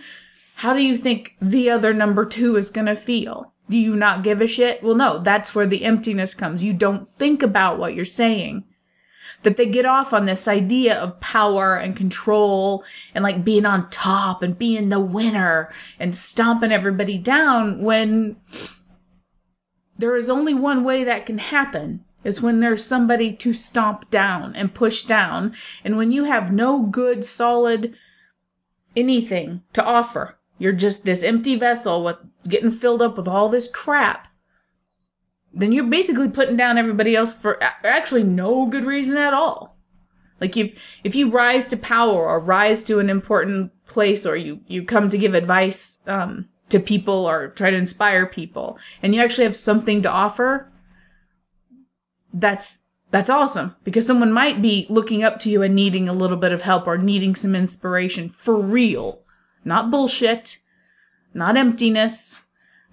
how do you think the other number 2 is going to feel? Do you not give a shit? Well, no, that's where the emptiness comes. You don't think about what you're saying that they get off on this idea of power and control and like being on top and being the winner and stomping everybody down when there is only one way that can happen is when there's somebody to stomp down and push down and when you have no good solid anything to offer. You're just this empty vessel with getting filled up with all this crap then you're basically putting down everybody else for actually no good reason at all. Like if if you rise to power or rise to an important place or you you come to give advice um, to people or try to inspire people and you actually have something to offer, that's that's awesome. Because someone might be looking up to you and needing a little bit of help or needing some inspiration for real, not bullshit, not emptiness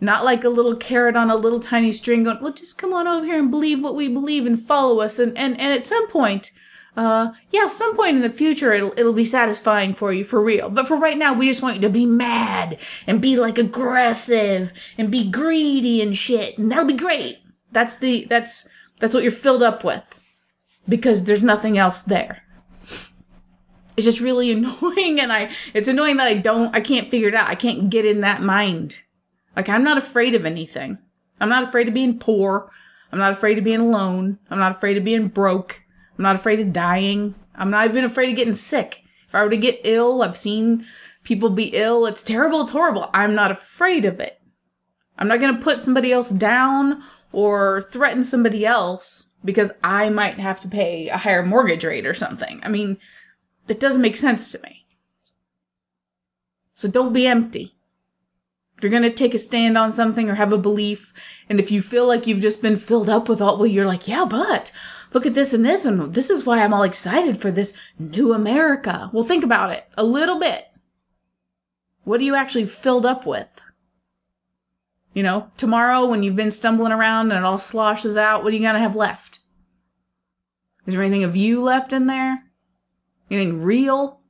not like a little carrot on a little tiny string going, well, just come on over here and believe what we believe and follow us. And, and, and at some point, uh, yeah, some point in the future, it'll, it'll be satisfying for you for real. But for right now, we just want you to be mad and be like aggressive and be greedy and shit. And that'll be great. That's the, that's, that's what you're filled up with because there's nothing else there. It's just really annoying. And I, it's annoying that I don't, I can't figure it out. I can't get in that mind. Like, I'm not afraid of anything. I'm not afraid of being poor. I'm not afraid of being alone. I'm not afraid of being broke. I'm not afraid of dying. I'm not even afraid of getting sick. If I were to get ill, I've seen people be ill. It's terrible. It's horrible. I'm not afraid of it. I'm not going to put somebody else down or threaten somebody else because I might have to pay a higher mortgage rate or something. I mean, it doesn't make sense to me. So don't be empty. You're going to take a stand on something or have a belief, and if you feel like you've just been filled up with all, well, you're like, yeah, but look at this and this, and this is why I'm all excited for this new America. Well, think about it a little bit. What are you actually filled up with? You know, tomorrow when you've been stumbling around and it all sloshes out, what are you going to have left? Is there anything of you left in there? Anything real?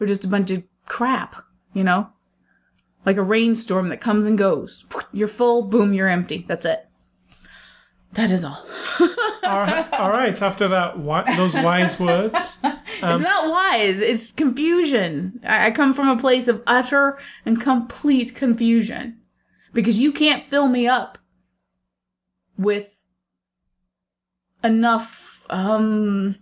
Or just a bunch of crap, you know? Like a rainstorm that comes and goes. You're full, boom, you're empty. That's it. That is all. all, right, all right. After that, those wise words. it's not wise. It's confusion. I-, I come from a place of utter and complete confusion because you can't fill me up with enough um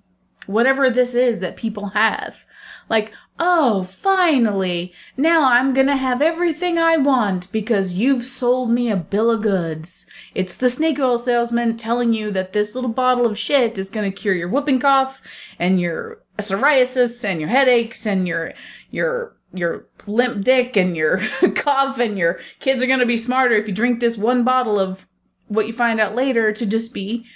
whatever this is that people have. Like, oh, finally, now I'm gonna have everything I want because you've sold me a bill of goods. It's the snake oil salesman telling you that this little bottle of shit is gonna cure your whooping cough and your psoriasis and your headaches and your, your, your limp dick and your cough and your kids are gonna be smarter if you drink this one bottle of what you find out later to just be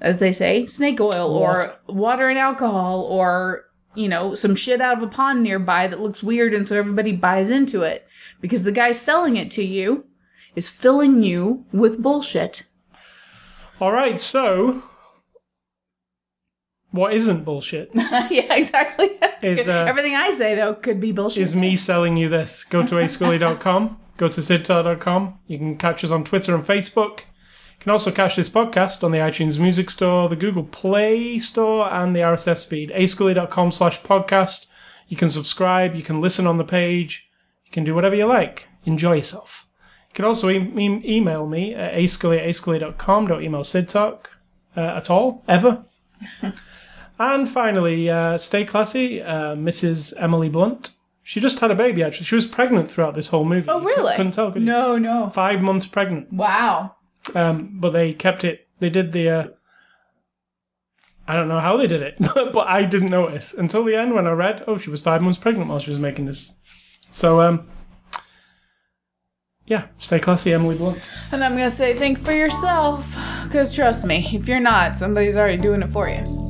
as they say, snake oil or water and alcohol or, you know, some shit out of a pond nearby that looks weird and so everybody buys into it. Because the guy selling it to you is filling you with bullshit. All right, so what isn't bullshit yeah, exactly. Is, uh, Everything I say, though, could be bullshit. is me selling you this. Go to ascully.com, go to sidtar.com. You can catch us on Twitter and Facebook. You can also catch this podcast on the iTunes Music Store, the Google Play Store, and the RSS feed. ascully.com slash podcast. You can subscribe, you can listen on the page, you can do whatever you like. Enjoy yourself. You can also e- e- email me at ascully at ascully.com. Don't email Sid Talk uh, at all, ever. and finally, uh, stay classy, uh, Mrs. Emily Blunt. She just had a baby, actually. She was pregnant throughout this whole movie. oh, You really? Couldn't tell, could you? no, no. Five months pregnant. Wow. Um, but they kept it. They did the. Uh, I don't know how they did it, but I didn't notice until the end when I read, oh, she was five months pregnant while she was making this. So, um, yeah, stay classy, Emily Blunt. And I'm to say, think for yourself. Because trust me, if you're not, somebody's already doing it for you.